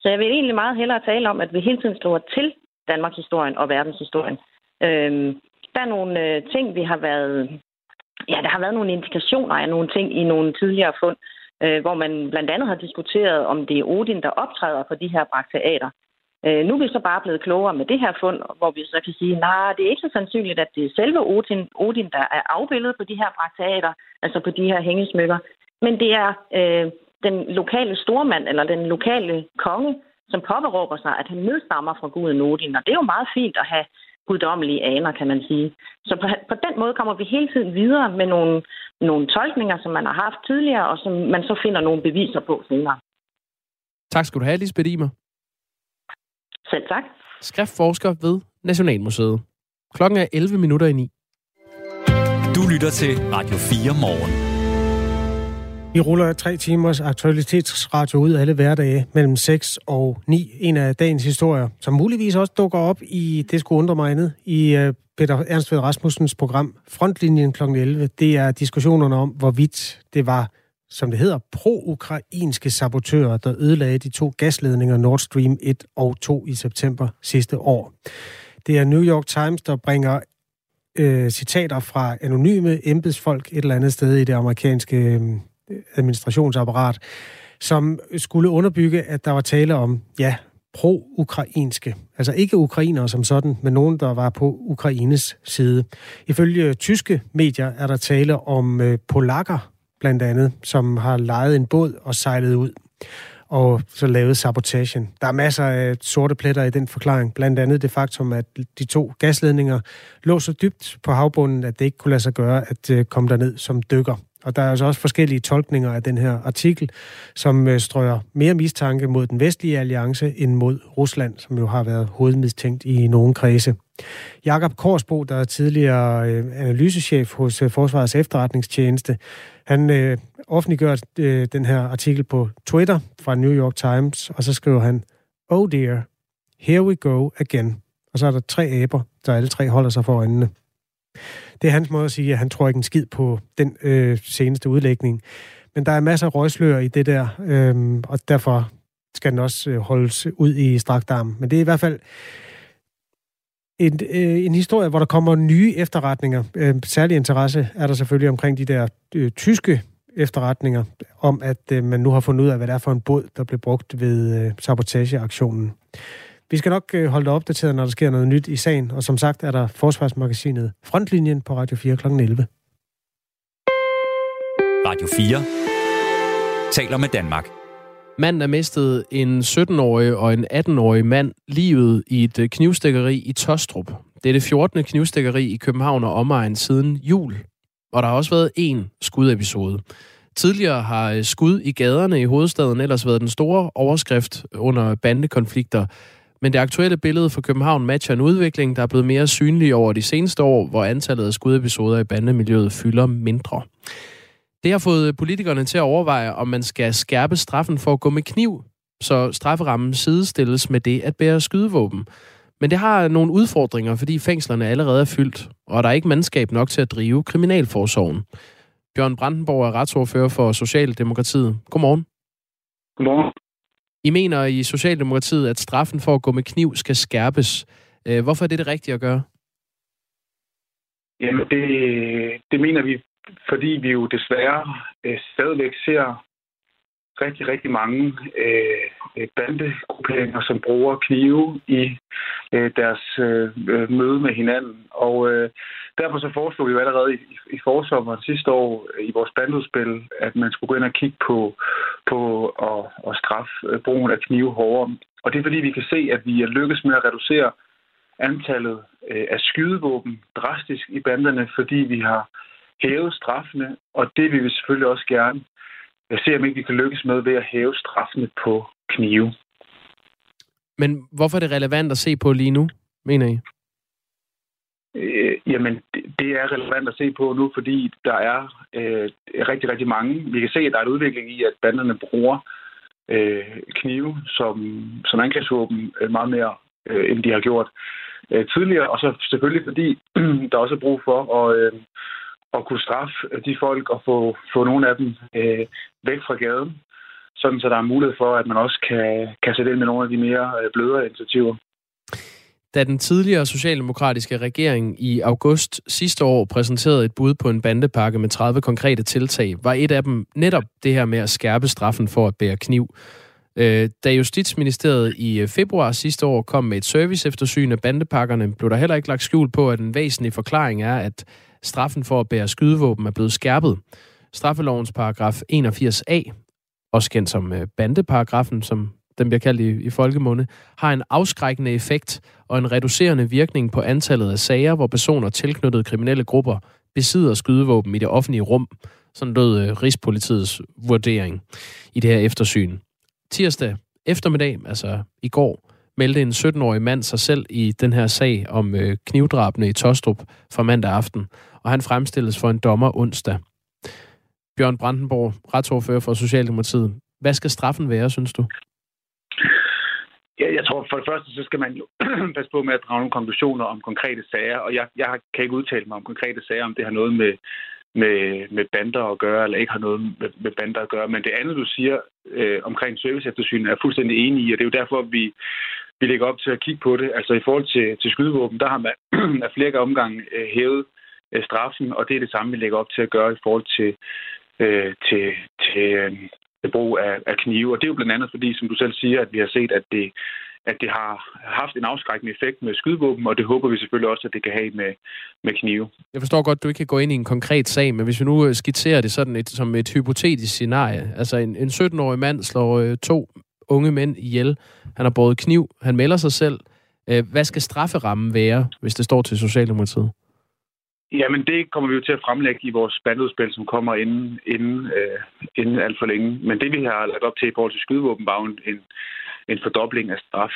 Så jeg vil egentlig meget hellere tale om, at vi hele tiden skriver til Danmarks historien og verdenshistorien. Øhm, der er nogle øh, ting, vi har været... Ja, der har været nogle indikationer af nogle ting i nogle tidligere fund, øh, hvor man blandt andet har diskuteret, om det er Odin, der optræder på de her brakteater. Øh, nu er vi så bare blevet klogere med det her fund, hvor vi så kan sige, nej, nah, det er ikke så sandsynligt, at det er selve Odin, Odin der er afbildet på de her brakteater, altså på de her hængesmykker. Men det er øh, den lokale stormand, eller den lokale konge, som påberåber sig, at han nedstammer fra guden Odin. Og det er jo meget fint at have guddommelige aner, kan man sige. Så på, på den måde kommer vi hele tiden videre med nogle, nogle tolkninger, som man har haft tidligere, og som man så finder nogle beviser på senere. Tak skal du have, Lisbeth Imer. Selv tak. Skriftforsker ved Nationalmuseet. Klokken er 11 minutter i 9. Du lytter til Radio 4 morgen. Vi ruller tre timers aktualitetsradio ud alle hverdage mellem 6 og 9. En af dagens historier, som muligvis også dukker op i, det skulle undre mig andet, i øh, Peter Ernst Ved Rasmussens program Frontlinjen kl. 11. Det er diskussionerne om, hvorvidt det var, som det hedder, pro-ukrainske sabotører, der ødelagde de to gasledninger Nord Stream 1 og 2 i september sidste år. Det er New York Times, der bringer øh, citater fra anonyme embedsfolk et eller andet sted i det amerikanske øh, administrationsapparat, som skulle underbygge, at der var tale om, ja, pro-ukrainske. Altså ikke ukrainere som sådan, men nogen, der var på Ukraines side. Ifølge tyske medier er der tale om øh, polakker, blandt andet, som har lejet en båd og sejlet ud og så lavet sabotagen. Der er masser af sorte pletter i den forklaring. Blandt andet det faktum, at de to gasledninger lå så dybt på havbunden, at det ikke kunne lade sig gøre at øh, komme derned som dykker. Og der er altså også forskellige tolkninger af den her artikel, som øh, strøger mere mistanke mod den vestlige alliance end mod Rusland, som jo har været hovedmistænkt i nogle kredse. Jakob Korsbo, der er tidligere øh, analysechef hos øh, Forsvarets efterretningstjeneste, han øh, offentliggør øh, den her artikel på Twitter fra New York Times, og så skriver han, Oh dear, here we go again. Og så er der tre aber, der alle tre holder sig for øjnene. Det er hans måde at sige, at han tror ikke en skid på den øh, seneste udlægning. Men der er masser af røgslør i det der, øh, og derfor skal den også øh, holdes ud i strakt arm. Men det er i hvert fald en, øh, en historie, hvor der kommer nye efterretninger. Øh, særlig interesse er der selvfølgelig omkring de der øh, tyske efterretninger om, at øh, man nu har fundet ud af, hvad det er for en båd, der blev brugt ved øh, sabotageaktionen. Vi skal nok øh, holde dig opdateret, når der sker noget nyt i sagen, og som sagt er der Forsvarsmagasinet Frontlinjen på Radio 4 kl. 11. Radio 4 taler med Danmark. Manden er mistet en 17-årig og en 18-årig mand livet i et øh, knivstikkeri i Tostrup. Det er det 14. knivstikkeri i København og omegn siden jul. Og der har også været en skudepisode. Tidligere har øh, skud i gaderne i hovedstaden ellers været den store overskrift under bandekonflikter. Men det aktuelle billede for København matcher en udvikling, der er blevet mere synlig over de seneste år, hvor antallet af skudepisoder i bandemiljøet fylder mindre. Det har fået politikerne til at overveje, om man skal skærpe straffen for at gå med kniv, så strafferammen sidestilles med det at bære skydevåben. Men det har nogle udfordringer, fordi fængslerne allerede er fyldt, og der er ikke mandskab nok til at drive kriminalforsorgen. Bjørn Brandenborg er retsordfører for Socialdemokratiet. Godmorgen. Godmorgen. I mener i Socialdemokratiet, at straffen for at gå med kniv skal skærpes. Øh, hvorfor er det det rigtige at gøre? Jamen, det, det mener vi fordi vi jo desværre øh, stadigvæk ser rigtig, rigtig mange øh, bandegrupperinger, som bruger knive i øh, deres øh, møde med hinanden. Og øh, derfor så foreslog vi jo allerede i, i forsommeren sidste år øh, i vores bandudspil, at man skulle gå ind og kigge på, på at, at straffe øh, brugen af knive hårdere. Og det er fordi, vi kan se, at vi er lykkes med at reducere antallet øh, af skydevåben drastisk i banderne, fordi vi har hævet straffene, og det vil vi selvfølgelig også gerne se, om ikke vi kan lykkes med ved at hæve straffene på knive. Men hvorfor er det relevant at se på lige nu, mener I? Øh, jamen, det, det er relevant at se på nu, fordi der er øh, rigtig, rigtig mange. Vi kan se, at der er en udvikling i, at banderne bruger øh, knive som, som angrebsvåben øh, meget mere, øh, end de har gjort øh, tidligere. Og så selvfølgelig fordi, [clears throat] der også er brug for at, øh, at kunne straffe de folk og få, få nogle af dem øh, væk fra gaden, sådan så der er mulighed for, at man også kan, kan sætte ind med nogle af de mere øh, blødere initiativer. Da den tidligere socialdemokratiske regering i august sidste år præsenterede et bud på en bandepakke med 30 konkrete tiltag, var et af dem netop det her med at skærpe straffen for at bære kniv. Øh, da Justitsministeriet i øh, februar sidste år kom med et serviceeftersyn af bandepakkerne, blev der heller ikke lagt skjul på, at en væsentlig forklaring er, at straffen for at bære skydevåben er blevet skærpet. Straffelovens paragraf 81a, også kendt som øh, bandeparagrafen, som den bliver kaldt i, i folkemunde, har en afskrækkende effekt og en reducerende virkning på antallet af sager, hvor personer tilknyttet kriminelle grupper besidder skydevåben i det offentlige rum. Sådan lød øh, Rigspolitiets vurdering i det her eftersyn. Tirsdag eftermiddag, altså i går, meldte en 17-årig mand sig selv i den her sag om øh, knivdrabene i Tostrup fra mandag aften, og han fremstilles for en dommer onsdag. Bjørn Brandenborg, retsordfører for Socialdemokratiet. Hvad skal straffen være, synes du? Ja, jeg tror for det første, så skal man jo [clears throat] passe på med at drage nogle konklusioner om konkrete sager, og jeg, jeg kan ikke udtale mig om konkrete sager, om det har noget med, med, med bander at gøre, eller ikke har noget med, med bander at gøre. Men det andet, du siger øh, omkring serviceeftersyn, er jeg fuldstændig enig i, og det er jo derfor, vi, vi lægger op til at kigge på det. Altså i forhold til, til skydevåben, der har man [clears throat] af flere omgange øh, hævet øh, straffen, og det er det samme, vi lægger op til at gøre i forhold til, øh, til, til øh, brug af, af knive. Og det er jo blandt andet fordi, som du selv siger, at vi har set, at det at det har haft en afskrækkende effekt med skydevåben, og det håber vi selvfølgelig også, at det kan have med, med knive. Jeg forstår godt, at du ikke kan gå ind i en konkret sag, men hvis vi nu øh, skitserer det sådan et, som et hypotetisk scenarie. Altså en, en 17-årig mand slår øh, to unge mænd ihjel. Han har båret kniv. Han melder sig selv. Øh, hvad skal strafferammen være, hvis det står til Socialdemokratiet? Jamen, det kommer vi jo til at fremlægge i vores bandudspil, som kommer inden, inden, øh, inden alt for længe. Men det, vi har lagt op til i forhold til skydevåben, var en, en, en fordobling af straf.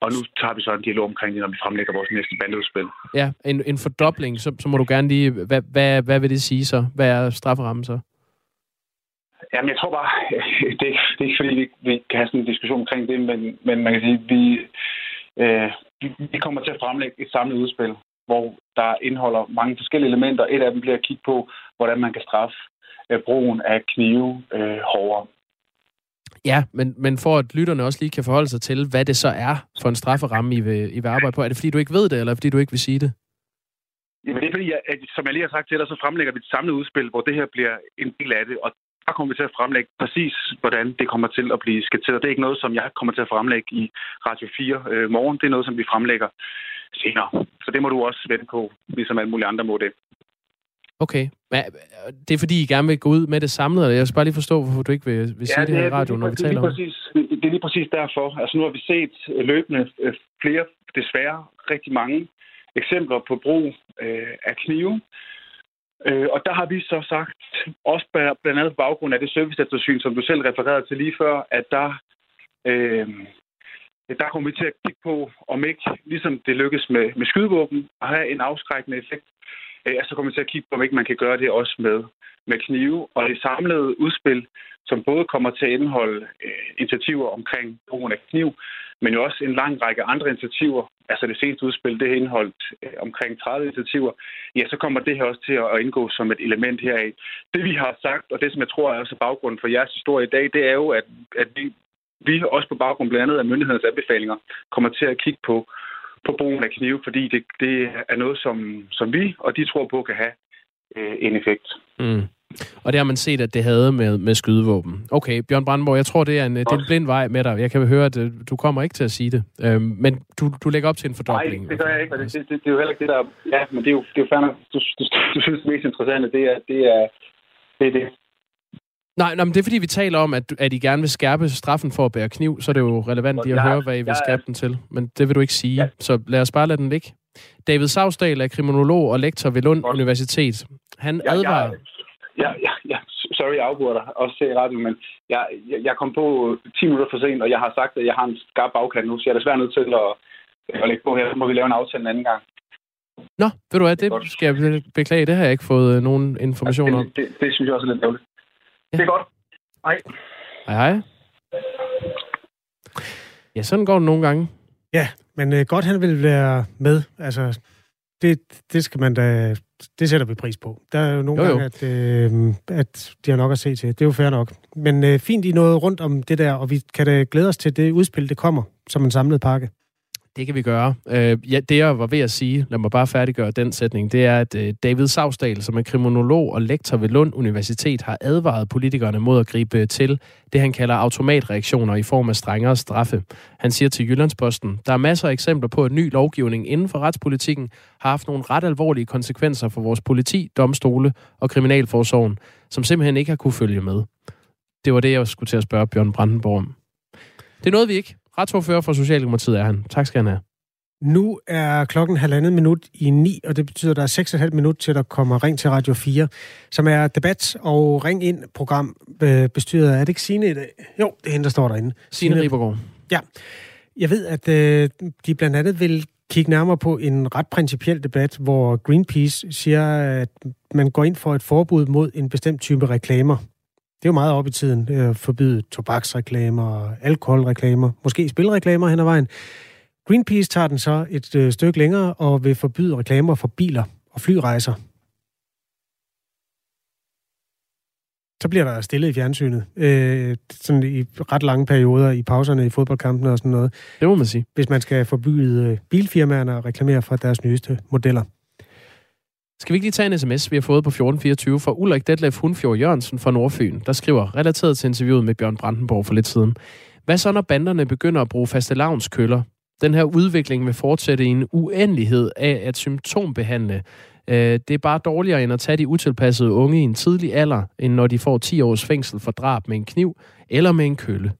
Og nu tager vi så en dialog omkring det, når vi fremlægger vores næste bandudspil. Ja, en, en fordobling, så, så må du gerne lige... Hvad, hvad, hvad vil det sige så? Hvad er strafferammen så? Jamen, jeg tror bare, [laughs] det, er, det er ikke fordi, vi, vi kan have sådan en diskussion omkring det, men, men man kan sige, vi, øh, vi kommer til at fremlægge et samlet udspil, hvor der indeholder mange forskellige elementer. Et af dem bliver at kigge på, hvordan man kan straffe øh, brugen af knive øh, hårdere. Ja, men, men for at lytterne også lige kan forholde sig til, hvad det så er for en strafferamme, I vil, I vil arbejde på. Er det fordi, du ikke ved det, eller fordi du ikke vil sige det? Jamen, det er fordi, at, som jeg lige har sagt til dig, så fremlægger vi et samlet udspil, hvor det her bliver en del af det, og der kommer vi til at fremlægge præcis, hvordan det kommer til at blive skitseret. Det er ikke noget, som jeg kommer til at fremlægge i Radio 4 øh, morgen. Det er noget, som vi fremlægger senere. Så det må du også vente på, ligesom alle mulige andre må det. Okay. Men det er fordi, I gerne vil gå ud med det samlede, eller jeg skal bare lige forstå, hvorfor du ikke vil, vil ja, sige det, det her i radioen, når vi taler om det. Det er lige præcis derfor. Altså nu har vi set løbende øh, flere, desværre rigtig mange eksempler på brug øh, af knive. Øh, og der har vi så sagt, også blandt andet på baggrund af det serviceeftersyn, som du selv refererede til lige før, at der, øh, der kommer vi til at kigge på, om ikke, ligesom det lykkes med, med skydevåben, at have en afskrækkende effekt, øh, så kommer vi til at kigge på, om ikke man kan gøre det også med, med knive. Og det samlede udspil, som både kommer til at indeholde øh, initiativer omkring brugen af kniv, men jo også en lang række andre initiativer. Altså det seneste udspil, det har indeholdt øh, omkring 30 initiativer. Ja, så kommer det her også til at indgå som et element heraf. Det vi har sagt, og det som jeg tror er også baggrunden for jeres historie i dag, det er jo, at, at vi, vi også på baggrund blandt andet af myndighedens anbefalinger kommer til at kigge på, på brugen af knive, fordi det, det er noget, som, som vi og de tror på kan have øh, en effekt. Mm. Og det har man set, at det havde med, med skydevåben. Okay, Bjørn Brandborg, jeg tror, det er, en, det er en blind vej med dig. Jeg kan høre, at øh, du kommer ikke til at sige det. Øhm, men du, du lægger op til en fordobling. Nej, det gør jeg ikke, og det, det, det, det er jo heller ikke det, der... Ja, men det er jo, det er jo færdigt. Du, du, du, synes, det mest interessante, det er det. Er, det, er det. Nej, nej, men det er fordi, vi taler om, at, at I gerne vil skærpe straffen for at bære kniv, så er det jo relevant lige at høre, hvad I vil skærpe den til. Men det vil du ikke sige. Ja. Så lad os bare lade den ligge. David Savsdal er kriminolog og lektor ved Lund Universitet. Han ja, advarer... Ja, ja, ja, sorry, jeg afbryder dig også til radio, men jeg, jeg, jeg kom på 10 minutter for sent, og jeg har sagt, at jeg har en skarp bagkant nu, så jeg er desværre nødt til at, at lægge på her. Så må vi lave en aftale en anden gang. Nå, ved du hvad, det skal jeg beklage, det har jeg ikke fået øh, nogen information om. Det, det, det synes jeg også er lidt ærgerligt. Ja. Det er godt. Hej. Hej, hej. Ja, sådan går det nogle gange. Ja, men øh, godt han vil være med. Altså, det, det skal man da... Det sætter vi pris på. Der er jo nogle jo, jo. gange, at, øh, at de har nok at se til. Det er jo fair nok. Men øh, fint, I noget rundt om det der, og vi kan da glæde os til det udspil, det kommer som en samlet pakke. Det kan vi gøre. Øh, ja, det, jeg var ved at sige, lad mig bare færdiggøre den sætning, det er, at øh, David Savsdal, som er kriminolog og lektor ved Lund Universitet, har advaret politikerne mod at gribe øh, til det, han kalder automatreaktioner i form af strengere straffe. Han siger til Jyllandsposten, der er masser af eksempler på, at ny lovgivning inden for retspolitikken har haft nogle ret alvorlige konsekvenser for vores politi, domstole og kriminalforsorgen, som simpelthen ikke har kunne følge med. Det var det, jeg skulle til at spørge Bjørn Brandenborg om. Det nåede vi ikke. Retsordfører for Socialdemokratiet er han. Tak skal han have. Nu er klokken halvandet minut i ni, og det betyder, at der er 6,5 minut til, der kommer Ring til Radio 4, som er debat- og Ring ind-program øh, bestyret af, er det ikke Signe i dag? Jo, det er hende, der står derinde. Signe Ribergaard. Ja. Jeg ved, at øh, de blandt andet vil kigge nærmere på en ret principiel debat, hvor Greenpeace siger, at man går ind for et forbud mod en bestemt type reklamer. Det er jo meget op i tiden at forbyde tobaksreklamer, alkoholreklamer, måske spilreklamer hen ad vejen. Greenpeace tager den så et øh, stykke længere og vil forbyde reklamer for biler og flyrejser. Så bliver der stille i fjernsynet. Øh, sådan i ret lange perioder i pauserne i fodboldkampene og sådan noget. Det må man sige. Hvis man skal forbyde øh, bilfirmaerne at reklamere for deres nyeste modeller. Skal vi ikke lige tage en sms, vi har fået på 1424 fra Ulrik Detlef Hundfjord Jørgensen fra Nordfyn, der skriver relateret til interviewet med Bjørn Brandenborg for lidt siden. Hvad så, når banderne begynder at bruge fastelavnskøller? Den her udvikling vil fortsætte i en uendelighed af at symptombehandle. Øh, det er bare dårligere end at tage de utilpassede unge i en tidlig alder, end når de får 10 års fængsel for drab med en kniv eller med en kølle.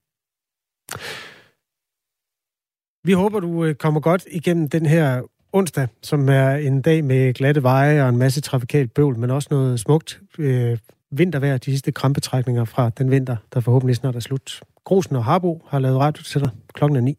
Vi håber, du øh, kommer godt igennem den her onsdag, som er en dag med glatte veje og en masse trafikalt bøvl, men også noget smukt øh, vintervejr, de sidste krampetrækninger fra den vinter, der forhåbentlig snart er slut. Grosen og Harbo har lavet radio til dig klokken er 9.